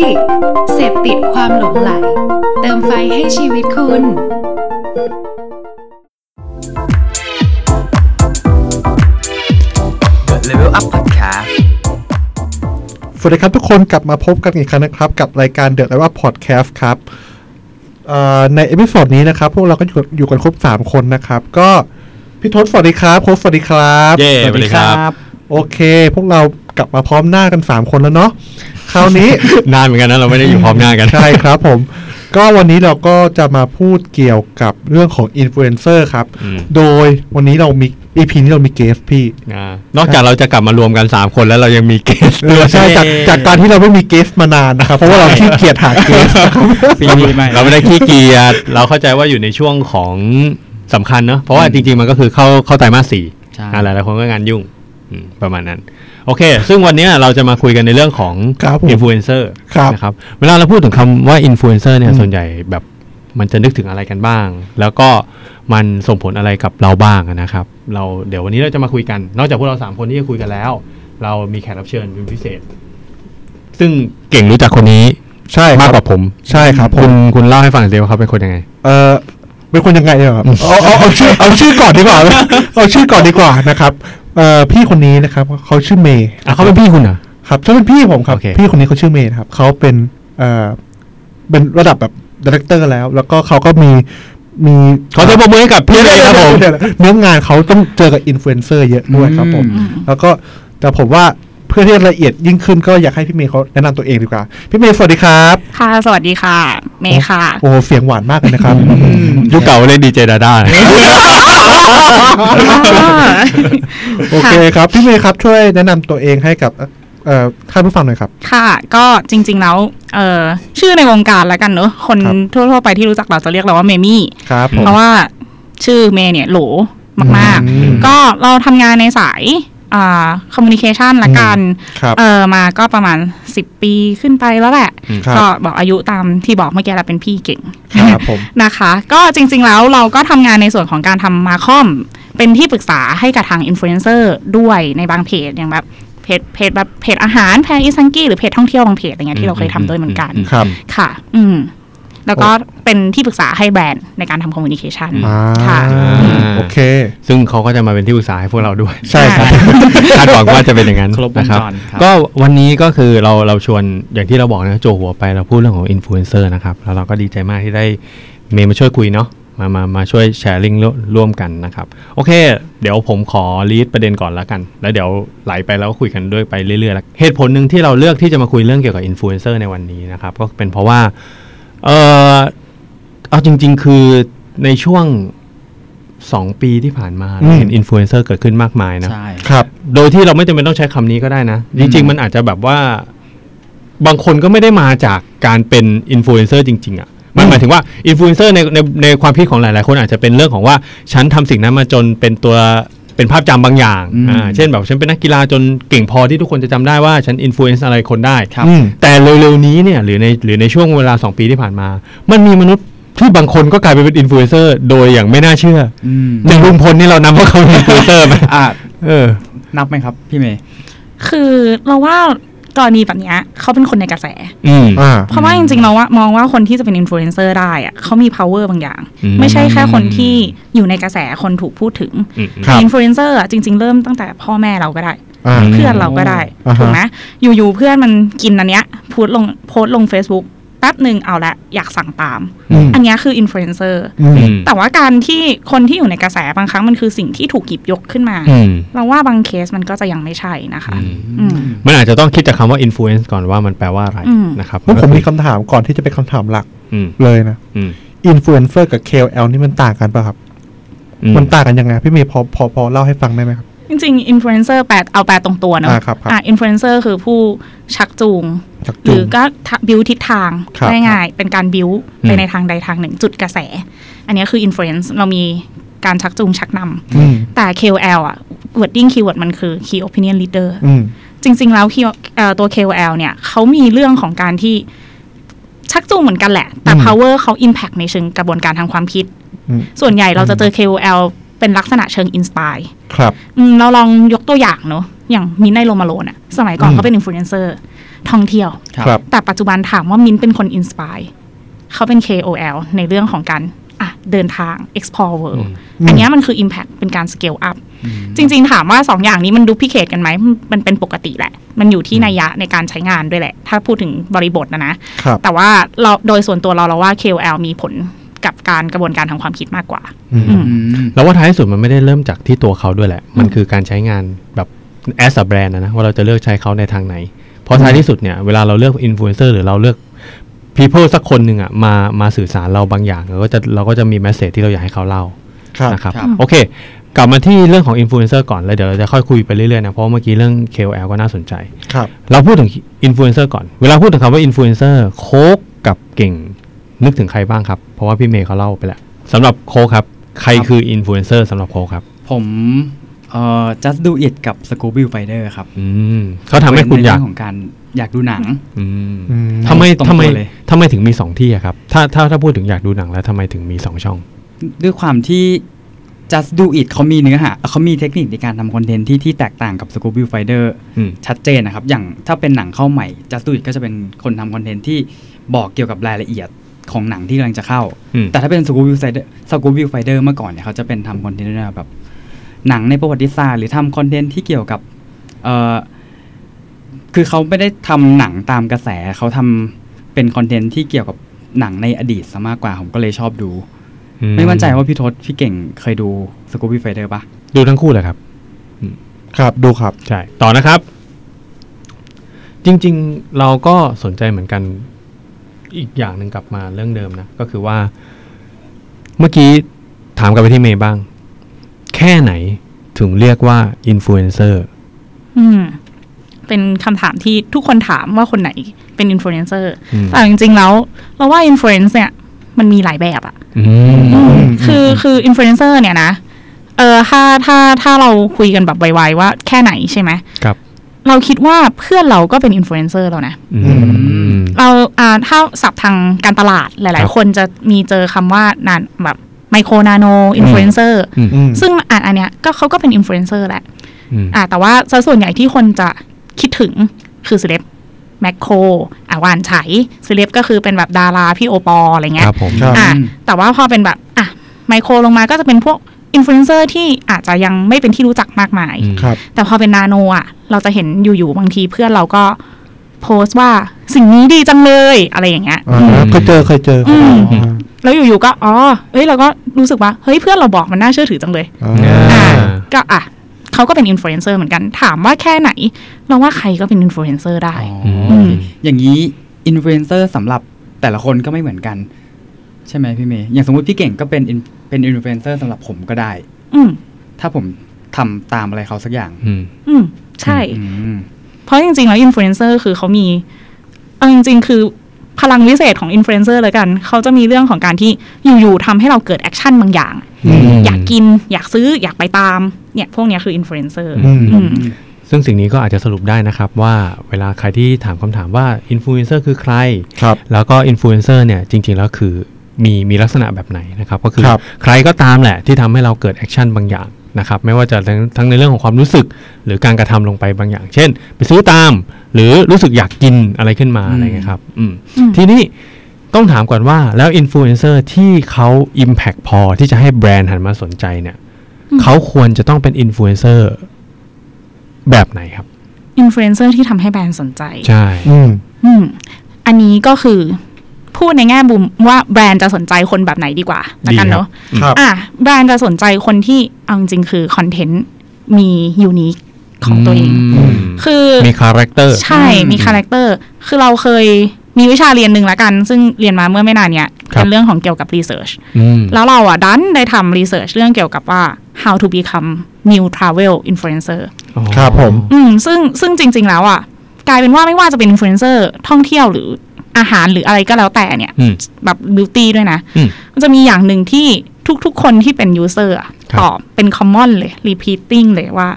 Addict เสพติดความหลงใหล เติมไฟให้ชีวิตคุณ Level Up Podcast สวัสดีครับทุกคนกลับมาพบกันอีกครั้งนะครับ กับรายการเด e ะ e ว่าพอดแคสต์ครับเอ่อใน episode นี้นะครับ พวกเราก็อยู่อยู่กันครบ 3 คนนะครับ ก็พี่ทศสวัสดีครับโค้ชสวัสดีครับ เย้สวัสดีครับ โอเค พวกเรากลับมาพร้อมหน้ากัน 3 คนแล้วเนาะคราวนี้ นานเหมือนกันนะเราไม่ได้อยู่พร้อมหน้ากันใช่ครับผม ก็วันนี้เราก็จะมาพูดเกี่ยวกับเรื่องของอินฟลูเอนเซอร์ครับอืมโดยวันนี้เรามี EP นี้เรามีเกสพี่อ่านอกจากเราจะกลับมารวมกัน 3 คนแล้วเรายังมี guest เออใช่จากจากการที่เราไม่มี guest มานานนะครับ เพราะว่าเราขี้เกียจหา guest นะครับปีนี้ไม่เราไม่ได้ขี้เกียจเราเข้าใจว่าอยู่ในช่วงของสำคัญเนอะเพราะว่าจริงๆมันก็คือเข้าเข้าไตรมาสสี่ใช่อ่าหลายๆคนก็งานยุ่งอืม ประมาณนั้น โอเค ซึ่งวันเนี้ยเราจะมาคุยกันในเรื่องของครับผมอินฟลูเอนเซอร์ครับนะครับเวลาเราพูดถึงคำว่าอินฟลูเอนเซอร์เนี่ยอืมส่วนใหญ่แบบมันจะนึกถึงอะไรกันบ้าง แล้วก็มันส่งผลอะไรกับเราบ้างอะนะครับ เราเดี๋ยววันนี้เราจะมาคุยกัน นอกจากพวกเราสามคนที่จะคุยกันแล้ว เรามีแขกรับเชิญเป็นพิเศษ ซึ่งเก่งรู้จักคนนี้ใช่ครับมากกว่าผม ใช่ครับผคุมณคุณเล่าให้ฟังสิว่าเขาเป็นคนยังไง เออ เป็นคนยังไงเนี่ยครับเอาเอาเอาชื่อเอาชื่อก่อนดีกว่าเอาชื่อก่อนดีกว่านะครับเอ่อพี่คนนี้นะครับเขาชื่อเมย์อะเขาเป็นพี่คุณเหรอ ครับเขาเป็นพี่ผมครับ โอเค พี่คนนี้เขาชื่อเมย์นะครับเขาเป็นเอ่อเป็นระดับแบบ director แล้ว แล้วก็เขาก็มีมีขอเสียงปรบมือให้กับพี่เลยครับผม เดี๋ยวๆเนื้องานเขาต้องเจอกับอินฟลูเอนเซอร์เยอะด้วยครับผม อืม แล้วก็แต่ผมว่าเพื่อที่จะละเอียดยิ่งขึ้นก็อยากให้พี่เมย์เขาแนะนำตัวเองดีกว่า พี่เมย์สวัสดีครับ ค่ะ สวัสดีค่ะ เมย์ค่ะ โอ้โหเสียงหวานมากเลยนะครับยุคเก่าเล่นดีเจดาด้าโอเคครับ พี่เมย์ครับช่วยแนะนำตัวเองให้กับเอ่อท่านผู้ฟังหน่อยครับ ค่ะก็จริง ๆ แล้วเอ่อชื่อในวงการแล้วกันเนอะคนครับทั่วๆไปที่รู้จักเราจะเรียกเราว่าเมมี่ครับผมเพราะว่าชื่อเมย์เนี่ยโหลมากอืมๆก็เราทำงานในสายอ่า communication ละกันครับเออมาก็ประมาณ 10 ปีขึ้นไปแล้วแหละครับก็บอกอายุตามที่บอกเมื่อกี้แหละเป็นพี่เก่งครับผมนะคะ ก็จริง ๆ แล้วเราก็ทำงานในส่วนของการทำ marcom เป็นที่ปรึกษาให้กับทางอินฟลูเอนเซอร์ด้วยในบางเพจอย่างแบบเพจเพจแบบเพจอาหารแพรอีซังกี้หรือเพจท่องเที่ยวบางเพจอะไรเงี้ยที่เราเคยทำด้วยเหมือนกัน ครับ ค่ะ อืม แล้วก็เป็นที่ปรึกษาให้แบรนด์ในการทำ communication อ่าค่ะโอเค ซึ่งเขาก็จะมาเป็นที่ปรึกษาให้พวกเราด้วย ใช่ครับคาดหวังว่าจะเป็นอย่างนั้นครบวงนะครับจรครับ ก็วันนี้ก็คือเราเราชวนอย่างที่เราบอกนะจั่วหัวไปเราพูดเรื่องของอินฟลูเอนเซอร์นะครับแล้วเราก็ดีใจมากที่ได้เมย์มาช่วยคุยเนาะมามามาช่วยแชร์ลิงก์ร่วมกันนะครับ โอเค เดี๋ยวผมขอ lead ประเด็นก่อนแล้วกัน แล้วเดี๋ยวไหลไปแล้วก็คุยกันด้วยไปเรื่อยๆแล้วเหตุผลหนึ่งที่เราเลือกที่จะมาคุยเรื่องเกี่ยวกับอินฟลูเอนเซอร์ในวันนี้นะครับ ก็เป็นเพราะว่า เออเอาจริง ๆ คือในช่วงสองปีที่ผ่านมาเราเห็นอินฟลูเอนเซอร์เกิดขึ้นมากมายนะใช่ครับ โดยที่เราไม่จำเป็นต้องใช้คำนี้ก็ได้นะ จริง ๆ มันอาจจะแบบว่า บางคนก็ไม่ได้มาจากการเป็นอินฟลูเอนเซอร์จริง ๆอะมันหมายถึงว่าอินฟลูเอนเซอร์ในในในความคิดของหลาย ๆ คนอาจจะเป็นเรื่องของว่า ฉันทำสิ่งนั้นมาจนเป็นตัว เป็นภาพจำบางอย่างอืมอ่าเช่นแบบฉันเป็นนักกีฬาจนเก่งพอที่ทุกคนจะจำได้ว่าฉัน influence อะไรคนได้ครับอืมแต่เร็วๆนี้เนี่ยหรือในหรือในช่วงเวลา 2 ปีที่ผ่านมา มันมีมนุษย์ที่บางคนก็กลายไปเป็นอินฟลูเอนเซอร์โดยอย่างไม่น่าเชื่ออืมอย่างลุงพลนี่เรานับว่าเขาเป็นอินฟลูเอนเซอร์ไหมอะเออ นับไหมครับ พี่เมย์ คือเราว่า กรณีแบบเนี้ยเขาเป็นคนในกระแสอืมอ่าเพราะว่าจริงๆเราว่ามองว่าคนที่จะเป็นอินฟลูเอนเซอร์ได้อะเขามี power บางอย่างอืมไม่ใช่แค่คนที่อยู่ในกระแสคนถูกพูดถึงอืมครับอินฟลูเอนเซอร์อะจริง ๆ เริ่มตั้งแต่พ่อแม่เราก็ได้อ่ามเพื่อนเราก็ได้อ่าฮะถูกไหมอยู่ๆเพื่อนมันกินอันเนี้ยโพสต์ลงโพสต์ลง Facebook แป๊บหนึ่งเอาละอยากสั่งตามอืมอันเนี้ยคืออินฟลูเอนเซอร์อืมอืมแต่ว่าการที่คนที่อยู่ในกระแสบางครั้งมันคือสิ่งที่ถูกหยิบยกขึ้นมาอืมเราว่าบางเคสมันก็จะยังไม่ใช่นะคะอืมอืมมันอาจจะต้องคิดจากคำว่า influence ก่อนว่ามันแปลว่าอะไรอืมนะครับเมื่อผมมีคำถามก่อนที่จะเป็นคำถามหลักอืมเลยนะอืมอินฟลูเอนเซอร์กับ KOL นี่มันต่างกันป่ะครับอืม มันต่างกันยังไงพี่เมย์พอพอพอเล่าให้ฟังได้ไหมครับ จริงๆอินฟลูเอนเซอร์แปลเอาแปลตรงตัวเนอะอ่าครับครับอ่าอินฟลูเอนเซอร์คือผู้ชักจูงชักจูรือก็ build ทิศทางครับง่ายๆเป็นการบิวไปในทางใดทางหนึ่งจุดกระแส อันเนี้ยคือ influence เรามีการชักจูงชักนำอืมแต่ KOL อะ wording keyword มันคือ key opinion leader อืมจริง ๆ แล้ว key เอ่อตัว KOL เนี่ยเขามีเรื่องของการที่ชักจูงเหมือนกันแหละ แต่อืม power เขา impact ในเชิงกระบวนการทางความคิดอืมส่วนใหญ่เราจะเจอ KOL เป็นลักษณะเชิง inspire ครับอืมเราลองยกตัวอย่างเนอะอย่างมินท์ I Roam Alone อะสมัยก่อนอืมเขาเป็นอินฟลูเอนเซอร์ท่องเที่ยวครับแต่ปัจจุบันถามว่ามินท์เป็นคน inspire เขาเป็น KOL ในเรื่องของการอะเดินทาง explore world อันเนี้ยมันคือ impact เป็นการ scale up จริง ๆ ถามว่าสองอย่างนี้มัน duplicate กันไหม มันเป็นปกติแหละ มันอยู่ที่นัยยะในการใช้งานด้วยแหละ ถ้าพูดถึงบริบทนะนะครับแต่ว่าเราโดยส่วนตัวเราเราว่า KOL มีผล กับการกระบวนการทางความคิดมากกว่าอืมอืมอืมแล้วว่าท้ายสุดมันไม่ได้เริ่มจากที่ตัวเขาด้วยแหละ มันคือการใช้งานแบบ as a brand นะนะว่าเราจะเลือกใช้เขาในทางไหน เพราะท้ายที่สุดเนี่ยเวลาเราเลือกอินฟลูเอนเซอร์หรือเราเลือก people สักคนหนึ่งอะมามาสื่อสารเราบางอย่างเราก็จะเราก็จะมี message ที่เราอยากให้เขาเล่าครับนะครับครับโอเค กลับมาที่เรื่องของอินฟลูเอนเซอร์ก่อนแล้วเดี๋ยวเราจะค่อยคุยไปเรื่อยๆนะเพราะว่าเมื่อกี้เรื่อง KOL ก็น่าสนใจ ครับ เราพูดถึงอินฟลูเอนเซอร์ก่อน เวลาพูดถึงคำว่าอินฟลูเอนเซอร์โค้กกับเก่ง นึกถึงใครบ้างครับ เพราะว่าพี่เมย์เขาเล่าไปแล้วสำหรับโค้กครับ ใครคืออินฟลูเอนเซอร์สำหรับโค้กครับ ผมเอ่อ JUST ดู IT กับ Scoop Viewfinder ครับอืมเขาทำให้คุณอยากในเรื่องของการอยากดูหนัง อืมอืม ทำไมตรงตัวทำไมเลย ทำไมถึงมีสองที่อะครับ ถ้าถ้าถ้าพูดถึงอยากดูหนังแล้วทำไมถึงมีสองช่อง ด้วยความที่ just do it เขามีเนื้อหาเขามีเทคนิคในการทำคอนเทนต์ที่ที่แตกต่างกับ Scoop Viewfinder อืม ชัดเจนนะครับ อย่างถ้าเป็นหนังเข้าใหม่ just do it ก็จะเป็นคนทำคอนเทนต์ที่บอกเกี่ยวกับรายละเอียด ของหนังที่กำลังจะเข้าอืมแต่ถ้าเป็น Scooby Fighter Scooby Fighter เมื่อก่อนเนี่ยเขาจะเป็นทำคอนเทนต์แบบหนังในประวัติศาสตร์หรือทำคอนเทนต์ที่เกี่ยวกับเอ่อคือเขาไม่ได้ทำหนังตามกระแสเขาทำเป็นคอนเทนต์ที่เกี่ยวกับหนังในอดีตซะมากกว่าผมก็เลยชอบดู ไม่มั่นใจว่าพี่ทศพี่เก่งเคยดู Scoop Viewfinder ปะดูทั้งคู่เลยครับ ครับดูครับ ใช่ ต่อนะครับ จริง ๆ เราก็สนใจเหมือนกัน อีกอย่างหนึ่งกลับมาเรื่องเดิมนะก็คือว่า เมื่อกี้ถามกลับไปที่เมย์บ้าง แค่ไหนถึงเรียกว่าอินฟลูเอนเซอร์อืมเป็นคำถามที่ทุกคนถามว่าคนไหนเป็นอินฟลูเอนเซอร์อืมแต่จริงๆแล้ว เราว่า influence เนี่ย มันมีหลายแบบอะอืมคือคืออินฟลูเอนเซอร์เนี่ยนะเออถ้าถ้าถ้าเราคุยกันแบบไวๆว่าแค่ไหนใช่ไหมครับ เราคิดว่าเพื่อนเราก็เป็นอินฟลูเอนเซอร์แล้วนะอืมเราอ่าถ้าศัพท์ทางการตลาดครับหลายๆคนจะมีเจอคำว่านานแบบ micro nano influencer อืมอืมซึ่งอะอันเนี้ยก็เขาก็เป็นอินฟลูเอนเซอร์แหละอืมอะแต่ว่าซะส่วนใหญ่ที่คนจะคิดถึงคือเซเลบmacro อะวานไฉเซเลบก็คือเป็นแบบดาราพี่โอปออะไรเงี้ยครับผมครับอะแต่ว่าพอเป็นแบบอะไมโครลงมาก็จะเป็นพวก อินฟลูเอนเซอร์ที่อาจจะยังไม่เป็นที่รู้จักมากมายอืมครับแต่พอเป็นนาโนอะ เราจะเห็นอยู่ๆบางทีเพื่อนเราก็โพสต์ว่าสิ่งนี้ดีจังเลยอะไรอย่างเงี้ยอ่าเคยเจอเคยเจออืมอ่าแล้วอยู่ๆก็อ๋อเอ้ยเราก็รู้สึกว่าเฮ้ยเพื่อนเราบอกมันน่าเชื่อถือจังเลยอ่า อ่าก็อะเขาก็เป็นอินฟลูเอนเซอร์เหมือนกัน ถามว่าแค่ไหน เราว่าใครก็เป็นอินฟลูเอนเซอร์ได้ อ๋ออม อย่างนี้อินฟลูเอนเซอร์สำหรับแต่ละคนก็ไม่เหมือนกัน ใช่ไหมพี่เมย์อย่างสมมติพี่เก่งก็เป็น in- เป็นอินฟลูเอนเซอร์สำหรับผมก็ได้ อืมถ้าผมทำตามอะไรเขาสักอย่าง อืมอืมใช่อืมเพราะจริงๆ แล้วอินฟลูเอนเซอร์คือเขามีเอาจริง ๆ คือพลังวิเศษของอินฟลูเอนเซอร์เลยกัน เขาจะมีเรื่องของการที่อยู่ๆทำให้เราเกิด action บางอย่างอืมอยากกินอยากซื้ออยากไปตาม เนี่ย พวกเนี้ยคืออินฟลูเอนเซอร์อืมอืมซึ่งสิ่งนี้ก็อาจจะสรุปได้นะครับว่าเวลาใครที่ถามคำถามว่าอินฟลูเอนเซอร์คือใครครับแล้วก็อินฟลูเอนเซอร์เนี่ยจริง ๆ แล้วคือ มีมีลักษณะแบบไหนนะครับ ก็คือครับใครก็ตามแหละที่ทำให้เราเกิด action บางอย่างนะครับ ไม่ว่าจะทั้งทั้งในเรื่องของความรู้สึก หรือการกระทำลงไปบางอย่าง เช่น ไปซื้อตาม หรือรู้สึกอยากกินอะไรขึ้นมาอืมอะไรเงี้ยครับอืมอืมทีนี้ต้องถามก่อนว่าแล้วอินฟลูเอนเซอร์ที่เขา Impact พอที่จะให้แบรนด์หันมาสนใจเนี่ยเขาควรจะต้องเป็นอินฟลูเอนเซอร์แบบไหนครับอินฟลูเอนเซอร์ที่ทำให้แบรนด์สนใจ ใช่ อืมอืมอันนี้ก็คือ พูดในแง่มุมว่าแบรนด์จะสนใจคนแบบไหนดีกว่าละกันเนาะครับอะแบรนด์จะสนใจคนที่เอาจริงๆคือคอนเทนต์มี uniqueของตัวเองมคือมี character ใช่มี character คือเราเคยมีวิชาเรียนหนึ่งละกัน ซึ่งเรียนมาเมื่อไม่นานเนี้ยครับเป็นเรื่องของเกี่ยวกับ research อืมแล้วเราอะดันได้ทำ research เรื่องเกี่ยวกับว่า how to become new travel influencer อ๋อครับผม อืมซึ่งซึ่งจริง ๆ แล้วอะกลายเป็นว่าไม่ว่าจะเป็นอินฟลูเอนเซอร์ท่องเที่ยวหรือ อาหารหรืออะไรก็แล้วแต่เนี่ยอืมแบบ beauty ด้วยนะอืมมันจะมีอย่างหนึ่งที่ทุก ๆ คนที่เป็น user อะครับตอบเป็น common เลย repeating เลยว่า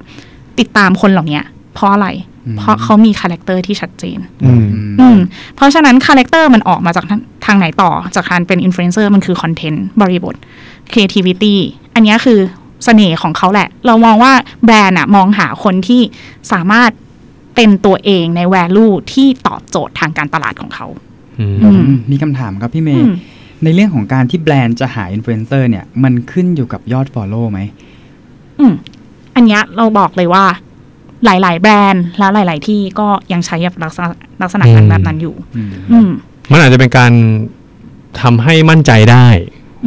ติดตามคนเหล่านี้เพราะอะไรอืมเพราะเขามี character ที่ชัดเจนอืมอืม เพราะฉะนั้น character มันออกมาจากทางทางไหนต่อ จากการเป็นอินฟลูเอนเซอร์มันคือคอนเทนต์บริบท creativity อันเนี้ยคือเสน่ห์ของเขาแหละ เรามองว่าแบรนด์อะมองหาคนที่สามารถเป็นตัวเองใน value ที่ตอบโจทย์ทางการตลาดของเขาอื มอืมมีคำถามครับพี่เมย์อืมในเรื่องของการที่แบรนด์จะหาอินฟลูเอนเซอร์เนี่ย มันขึ้นอยู่กับยอด Follow ไหมอืมอันเนี้ยเราบอกเลยว่าหลาย ๆ แบรนด์แล้วหลาย ๆ ที่ก็ยังใช้แบบลักษณะลักษณะการแบบนั้นอยู่ อืมอืมมันอาจจะเป็นการทำให้มั่นใจได้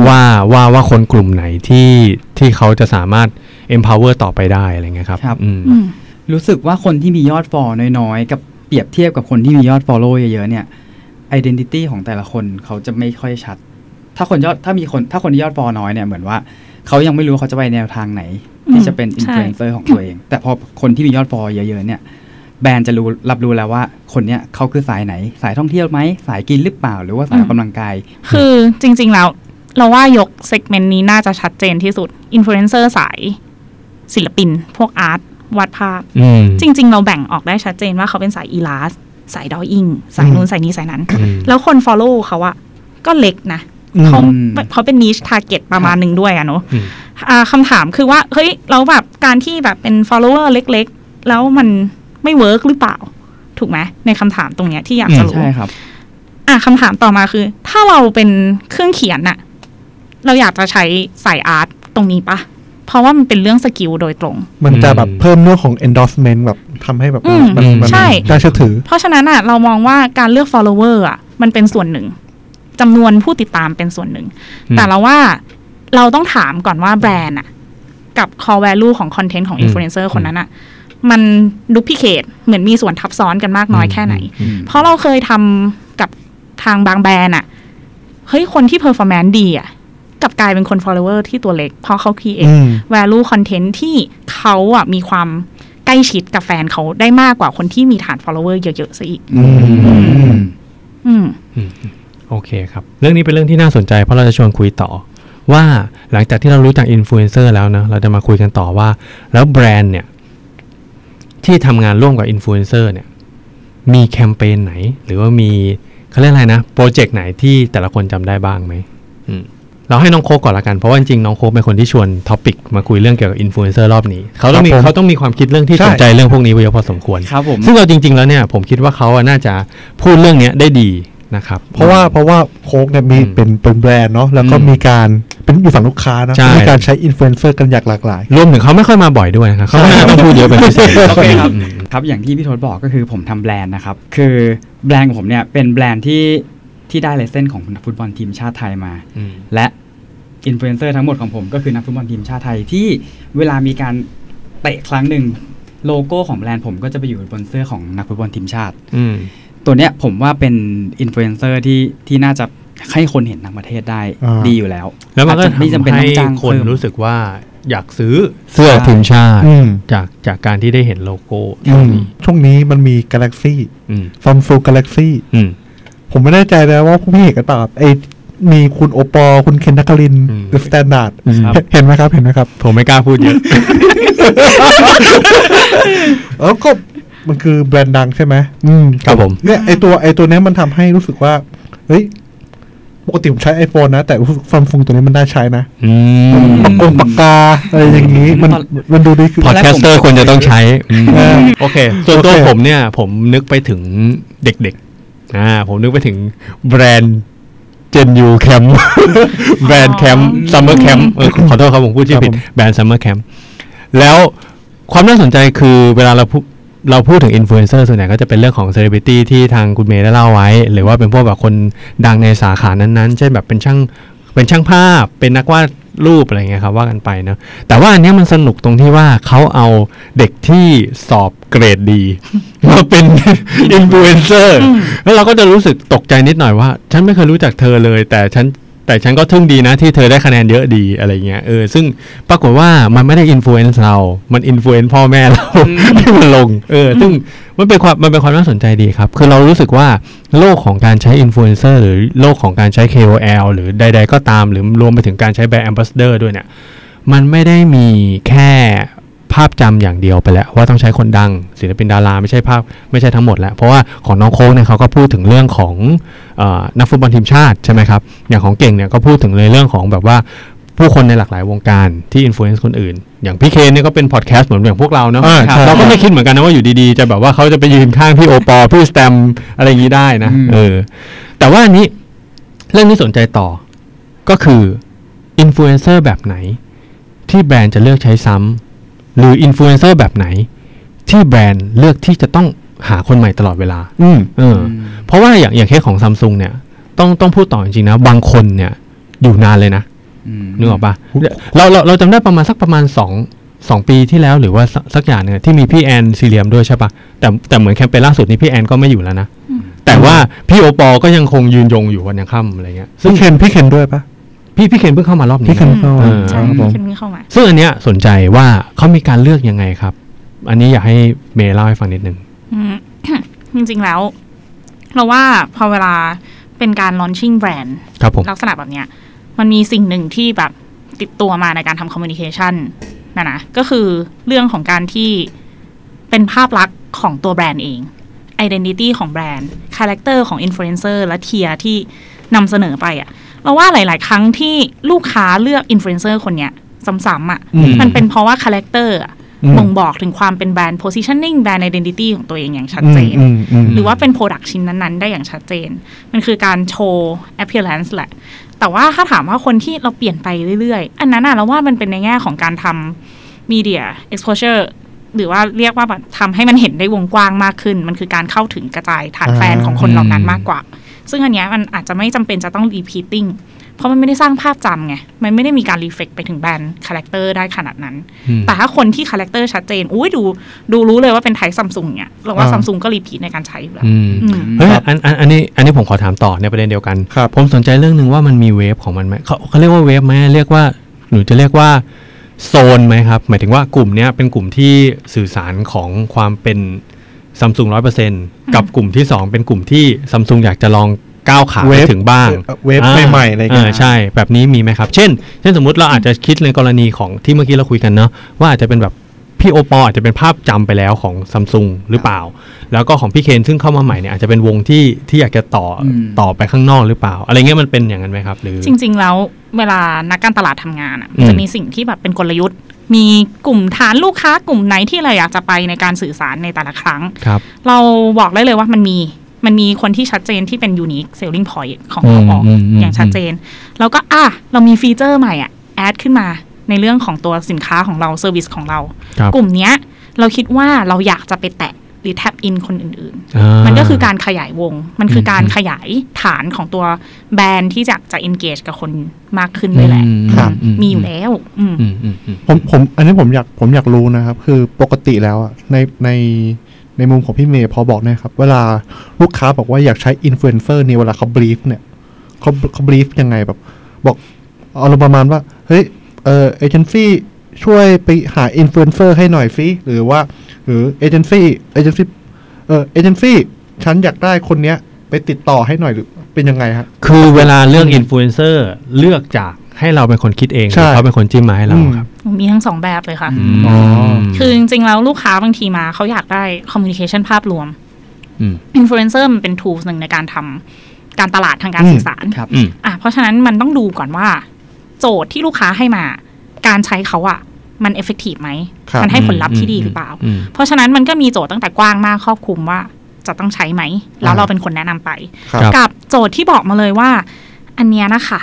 ว่าว่าว่าคนกลุ่มไหนที่ที่เขาจะสามารถ empower ต่อไปได้อะไรเงี้ยครับครับอืมอืมรู้สึกว่าคนที่มียอดฟอลน้อย ๆ กับเปรียบเทียบกับคนที่มียอด Follow เยอะ ๆ เนี่ย Identity ของแต่ละคนเขาจะไม่ค่อยชัด ถ้าคนยอดถ้ามีคนถ้าคนที่ยอดฟอลน้อยเนี่ยเหมือนว่าเขายังไม่รู้ว่าเขาจะไปแนวทางไหน ที่อืมจะเป็นใช่อินฟลูเอนเซอร์ของตัวเอง แต่พอคนที่มียอดฟอลเยอะๆเนี่ยแบรนด์จะรู้รับรู้แล้วว่าคนเนี้ยเขาคือสายไหน สายท่องเที่ยวไหม สายกินหรือเปล่า หรือว่าสายออกกำลังกาย คือจริง ๆ แล้ว เราว่ายก segment นี้น่าจะชัดเจนที่สุดอินฟลูเอนเซอร์สายศิลปิน พวก art วาดภาพอืมจริง ๆ เราแบ่งออกได้ชัดเจนว่าเขาเป็นสาย illus สาย drawing สายนู้นสายนี้สายนั้นอืมแล้วคน follow เขาอะก็เล็กนะอืมเขาอืมเขาเป็น niche target ประมาณหนึ่งด้วยอะเนาะอืมอ่าคำถามคือว่า เฮ้ย เราแบบการที่แบบเป็น follower เล็ก ๆ แล้วมันไม่เวิร์กหรือเปล่า ถูกไหมในคำถามตรงเนี้ยที่อยากจะรู้ใช่ครับ อะคำถามต่อมาคือ ถ้าเราเป็นเครื่องเขียนน่ะ เราอยากจะใช้สาย art ตรงนี้ปะ เพราะว่ามันเป็นเรื่อง skill โดยตรง มันจะแบบอืมเพิ่มเรื่องของ endorsement แบบทำให้แบบว่าอืมมันมันใช่น่าเชื่อถือ เพราะฉะนั้นอะเรามองว่าการเลือก follower อะมันเป็นส่วนหนึ่งจำนวนผู้ติดตามเป็นส่วนหนึ่งอืมแต่เราว่าเราต้องถามก่อนว่าแบรนด์อะกับ core value ของ content ของอืม influencer คนนั้นอะมัน duplicate เหมือนมีส่วนทับซ้อนกันมากน้อยแค่ไหนอืมเพราะเราเคยทำกับทางบางแบรนด์อะเฮ้ยคนที่ performance ดีอะ กลับกลายเป็นคน follower ที่ตัวเล็ก เพราะเขา create อืม value content ที่เขาอะมีความใกล้ชิดกับแฟนเขาได้มากกว่าคนที่มีฐาน follower เยอะๆซะอีกอืมอืมอืมโอเคครับ เรื่องนี้เป็นเรื่องที่น่าสนใจเพราะเราจะชวนคุยต่อ ว่าหลังจากที่เรารู้จักอินฟลูเอนเซอร์แล้วนะเราจะมาคุยกันต่อว่า แล้วแบรนด์เนี่ย ที่ทำงานร่วมกับอินฟลูเอนเซอร์เนี่ย มีแคมเปญไหน หรือว่ามีเขาเรียกอะไรนะ โปรเจกต์ไหนที่แต่ละคนจำได้บ้างไหมอืม เราให้น้องโค้กก่อนละกัน เพราะว่าจริงๆน้องโค้กเป็นคนที่ชวน topic มาคุยเรื่องเกี่ยวกับอินฟลูเอนเซอร์รอบนี้ เขาต้องมีครับผมเขาต้องมีความคิดเรื่องที่ใช่สนใจเรื่องพวกนี้ไว้เยอะพอสมควรครับผมซึ่งเราจริง ๆแล้วเนี่ยผมคิดว่าเขาอะน่าจะพูดเรื่องเนี้ยได้ดีนะครับเพราะว่าเพราะว่าโค้กเนี่ยมีอืมเป็นเป็นแบรนด์เนาะแล้วก็อืมมีการเป็นอยู่ฝั่งลูกค้านะใช่มีการใช้อินฟลูเอนเซอร์กันอย่างหลากหลาย รวมถึงเขาไม่ค่อยมาบ่อยด้วยนะครับเขาไม่น่าต้องพูดเยอะเป็นพิเศษโอเคครับอืมครับอย่างที่พี่ทศบอกก็คือผมทำแบรนด์นะครับ คือแบรนด์ของผมเนี่ยเป็นแบรนด์ที่ที่ได้ license ของนักฟุตบอลทีมชาติไทยมาอืมและ อินฟลูเอนเซอร์ทั้งหมดของผมก็คือนักฟุตบอลทีมชาติไทยที่เวลามีการเตะครั้งหนึ่งโลโก้ของแบรนด์ผมก็จะไปอยู่บนเสื้อของนักฟุตบอลทีมชาติอืมตัวเนี้ยผมว่าเป็นอินฟลูเอนเซอร์ที่ที่น่าจะให้คนเห็นทั้งประเทศได้อ่าดีอยู่แล้ว แล้วมันก็อาจจะไม่จำเป็นทำให้ต้องจ้างคนเพิ่มรู้สึกว่าอยากซื้อเสื้อทีมชาติอืมจากจากการที่ได้เห็นโลโก้อืมช่วงนี้มันมี Galaxy อืมซัมซุง Galaxy อืมผมไม่แน่ใจนะว่าผู้พี่เห็นกันตอบไอ มีคุณโอปอล์คุณเคนนักคลินอืมหรือสแตนดาร์ดครับเห็นไหมครับเห็นไหมครับ ผมไม่กล้าพูดเยอะเออก็มันคือแบรนด์ดังใช่ไหมอืมครับผมเนี่ยไอตัวไอตัวเนี้ยมันทำให้รู้สึกว่า เฮ้ยปกติผมใช้ iPhone นะ แต่ซัมซุงตัวนี้มันได้ใช้นะอืมปากกงปากกา อะไรอย่างนี้ มันมันดูดีคือ podcaster ควรจะต้องใช้อืมเออโอเค ส่วนตัวโอเคผมเนี่ย ผมนึกไปถึงเด็กๆอ่าผมนึกไปถึงแบรนด์ เจนยูแคมแบรนด์แคมซัมเมอร์แคมเออขอโทษครับผมพูดชื่อผิดครับผมแบรนด์ซัมเมอร์แคมแล้วความน่าสนใจคือเวลาเราพูดเราพูดถึงอินฟลูเอนเซอร์ส่วนใหญ่ก็จะเป็นเรื่องของเซเลบริตี้ที่ทางคุณเมย์ได้เล่าไว้ หรือว่าเป็นพวกแบบคนดังในสาขานั้นๆ เช่นแบบเป็นช่างเป็นช่างภาพ เป็นนักวาด รูปอะไรเงี้ยครับว่ากันไปเนาะแต่ว่าอันเนี้ยมันสนุกตรงที่ว่าเขาเอาเด็กที่สอบเกรดดีมาเป็นอินฟลูเอนเซอร์แล้วเราก็จะรู้สึกตกใจนิดหน่อยว่า ฉันไม่เคยรู้จักเธอเลย แต่ฉัน แต่ฉันก็ทึ่งดีนะที่เธอได้คะแนนเยอะดีอะไรเงี้ยเออซึ่งปรากฏว่ามันไม่ได้ influence เรา มัน influence พ่อแม่เราที่มันลงเออซึ่งมันเป็นความมันเป็นความน่าสนใจดีครับ คือเรารู้สึกว่าโลกของการใช้อินฟลูเอนเซอร์หรือโลกของการใช้ KOL หรือใด ๆ ก็ตาม หรือรวมไปถึงการใช้ brand ambassador ด้วยเนี่ยมันไม่ได้มีแค่ ภาพจำอย่างเดียวไปแล้ว ว่าต้องใช้คนดัง ศิลปินดาราไม่ใช่ภาพไม่ใช่ทั้งหมดแล้ว เพราะว่าของน้องโค้กเนี่ยเขาก็พูดถึงเรื่องของเออนักฟุตบอลทีมชาติใช่ไหมครับอย่างของเก่งเนี่ยก็พูดถึงเลยเรื่องของแบบว่าผู้คนในหลากหลายวงการที่ influence คนอื่น อย่างพี่เคนเนี่ยก็เป็นพอดแคสต์เหมือนอย่างพวกเราเนาะอ่าใช่เราก็ไม่คิดเหมือนกันนะว่าอยู่ดีๆ จะแบบว่าเขาจะไปยืนข้างพี่โอปอล์พี่สแตมอะไรอย่างนี้ได้นะอืมเออแต่ว่าอันนี้เรื่องที่สนใจต่อก็คืออินฟลูเอนเซอร์แบบไหนที่แบรนด์จะเลือกใช้ซ้ำ หรืออินฟลูเอนเซอร์แบบไหน ที่แบรนด์เลือกที่จะต้องหาคนใหม่ตลอดเวลา อืมเอออ เพราะว่าอย่างอย่างเคสของซัมซุงเนี่ย ต้องต้องพูดต่อจริงๆนะ บางคนเนี่ยอยู่นานเลยนะมนึกออกปะเราเราเราจำได้ประมาณสักประมาณสองสองปีที่แล้วหรือว่าสักสักอย่างเนี่ยที่มีพี่แอนซีเรียมด้วยใช่ปะแต่แต่เหมือนแคมเปญล่าสุดนี้พี่แอนก็ไม่อยู่แล้วนะ แต่ว่าพี่โอปอลก็ยังคงยืนยงอยู่วันยังค่ำอะไรเงี้ยซึ่พี่งเคนพี่เคนด้วยปะ พี่พี่เคนเพิ่งเข้ามารอบนี้พี่เคนนะเข้ามาเออใช่ครับผมขึ้นเข้ามาซึ่งอันเนี้ยสนใจว่าเขามีการเลือกยังไงครับ อันนี้อยากให้เมย์เล่าให้ฟังนิดนึงอืมจริงๆแล้ว เราว่าพอเวลาเป็นการ launching แบรนด์ครับผมลักษณะแบบเนี้ย มันมีสิ่งหนึ่งที่แบบติดตัวมาในการทำ communication นะนะก็คือเรื่องของการที่เป็นภาพลักษณ์ของตัวแบรนด์เอง identity ของแบรนด์ character ของ influencer และเทียที่นำเสนอไปอะ เราว่าหลาย ๆ ครั้งที่ลูกค้าเลือก influencer คนเนี้ยซ้ำๆอะอืมมันเป็นเพราะว่า character อะอืมบ่งบอกถึงความเป็นแบรนด์ positioning แบรนด์ identity ของตัวเองอย่างชัดเจนอืมอืมหรือว่าเป็น Product ชิ้นนั้น ๆ ได้อย่างชัดเจน มันคือการโชว์ appearance แหละ แต่ว่าถ้าถามว่าคนที่เราเปลี่ยนไปเรื่อย ๆ อันนั้นอะเราว่ามันเป็นในแง่ของการทำ media exposure หรือว่าเรียกว่าแบบทำให้มันเห็นได้วงกว้างมากขึ้น มันคือการเข้าถึงกระจายฐานแฟนของคนเหล่านั้นมากกว่า ซึ่งอันเนี้ยมันอาจจะไม่จำเป็นจะต้อง repeating เพราะมันไม่ได้สร้างภาพจำไง มันไม่ได้มีการ reflect ไปถึง brand character ได้ขนาดนั้นอืมแต่ถ้าคนที่ character ชัดเจน อุ้ยดูดูรู้เลยว่าเป็นไทยซัมซุงเนี่ยเราว่าอ่าซัมซุงก็ repeat ในการใช้อยู่แล้วอืมอืมเฮ้ยครับอันอันอันนี้อันนี้ผมขอถามต่อในประเด็นเดียวกันครับผมสนใจเรื่องหนึ่งว่ามันมีเวฟของมันไหมเขาเขาเรียกว่าเวฟไหมเรียกว่าหนูจะเรียกว่าโซนไหมครับ หมายถึงว่ากลุ่มเนี้ยเป็นกลุ่มที่สื่อสารของความเป็น ซัมซุงร้อยเปอร์เซ็นกับกลุ่มที่สองเป็นกลุ่มที่ซัมซุงอยากจะลองก้าวขาไปเวฟถึงบ้าง เวฟอ่าใหม่ๆอะไรอย่างเงี้ยาใช่ แบบนี้มีไหมครับ เช่น เช่นสมมติเราอาจจะคิดในกรณีของที่เมื่อกี้เราคุยกันเนาะว่าอาจจะเป็นแบบพี่โอปอลอาจจะเป็นภาพจำไปแล้วของซัมซุงหรือเปล่า แล้วก็ของพี่เคนซึ่งเข้ามาใหม่เนี่ยอาจจะเป็นวงที่ที่อยากจะต่ออมต่อไปข้างนอกหรือเปล่า อะไรเงี้ยมันเป็นอย่างนั้นไหมครับ หรือจริง ๆ แล้วเวลานักการตลาดทำงานอะอืมจะมีสิ่งที่แบบเป็นกลยุทธ์ มีกลุ่มฐานลูกค้ากลุ่มไหนที่เราอยากจะไปในการสื่อสารในแต่ละครั้งครับเราบอกได้เลยว่ามันมีมันมีคนที่ชัดเจนที่เป็น unique selling point ของเราออกอืมอืมอืมอย่างชัดเจน แล้วก็อะเรามี feature ใหม่อะ add ขึ้นมาในเรื่องของตัวสินค้าของเรา service ของเราครับกลุ่มเนี้ยเราคิดว่าเราอยากจะไปแตะ หรือ tap in คนอื่นๆอ่ามันก็คือการขยายวง มันคือการอืมขยายฐานของตัวแบรนด์ที่จะจะ engage กับคนมากขึ้นด้วยแหละอืมครับมีอยู่แล้วอืมอืมอืมอืมผมผมอันนี้ผมอยากผมอยากรู้นะครับ คือปกติแล้วอะในในในมุมของพี่เมย์พอบอกหนะครับ เวลาลูกค้าบอกว่าอยากใช้อินฟลูเอนเซอร์เนี่ยเวลาเขา brief เนี่ยเขาเขา brief ยังไงแบบ บอกเอารมณ์ประมาณว่า เฮ้ยเออเอเจนซี่ช่วยไปหาอินฟลูเอนเซอร์ให้หน่อยสิหรือว่า หรือ agency agency เออเอเจนซี่ฉันอยากได้คนเนี้ย ไปติดต่อให้หน่อยหรือเป็นยังไงฮะคือเวลาเลือกอินฟลูเอนเซอร์เลือกจากให้เราเป็นคนคิดเองหใช่รือเขาเป็นคนจิ้มมาให้เราอืมครับ มีทั้งสองแบบเลยค่ะมอ๋อคือจริงๆแล้วลูกค้าบางทีมาเขาอยากได้ communication ภาพรวมอืม influencer มันเป็น tools หนึ่งในการทำการตลาดทางการอืมสื่อสารครับอืมอะเพราะฉะนั้นมันต้องดูก่อนว่า โจทย์ที่ลูกค้าให้มา การใช้เขาอะ มัน effective ไหมครับมันให้ผลลัพธ์ที่ดีหรือเปล่าอืมเพราะฉะนั้นมันก็มีโจทย์ตั้งแต่กว้างมากครอบคลุมว่าจะต้องใช้ไหม แล้วเราเป็นคนแนะนำไปครับครับกับโจทย์ที่บอกมาเลยว่า อันเนี้ยนะคะ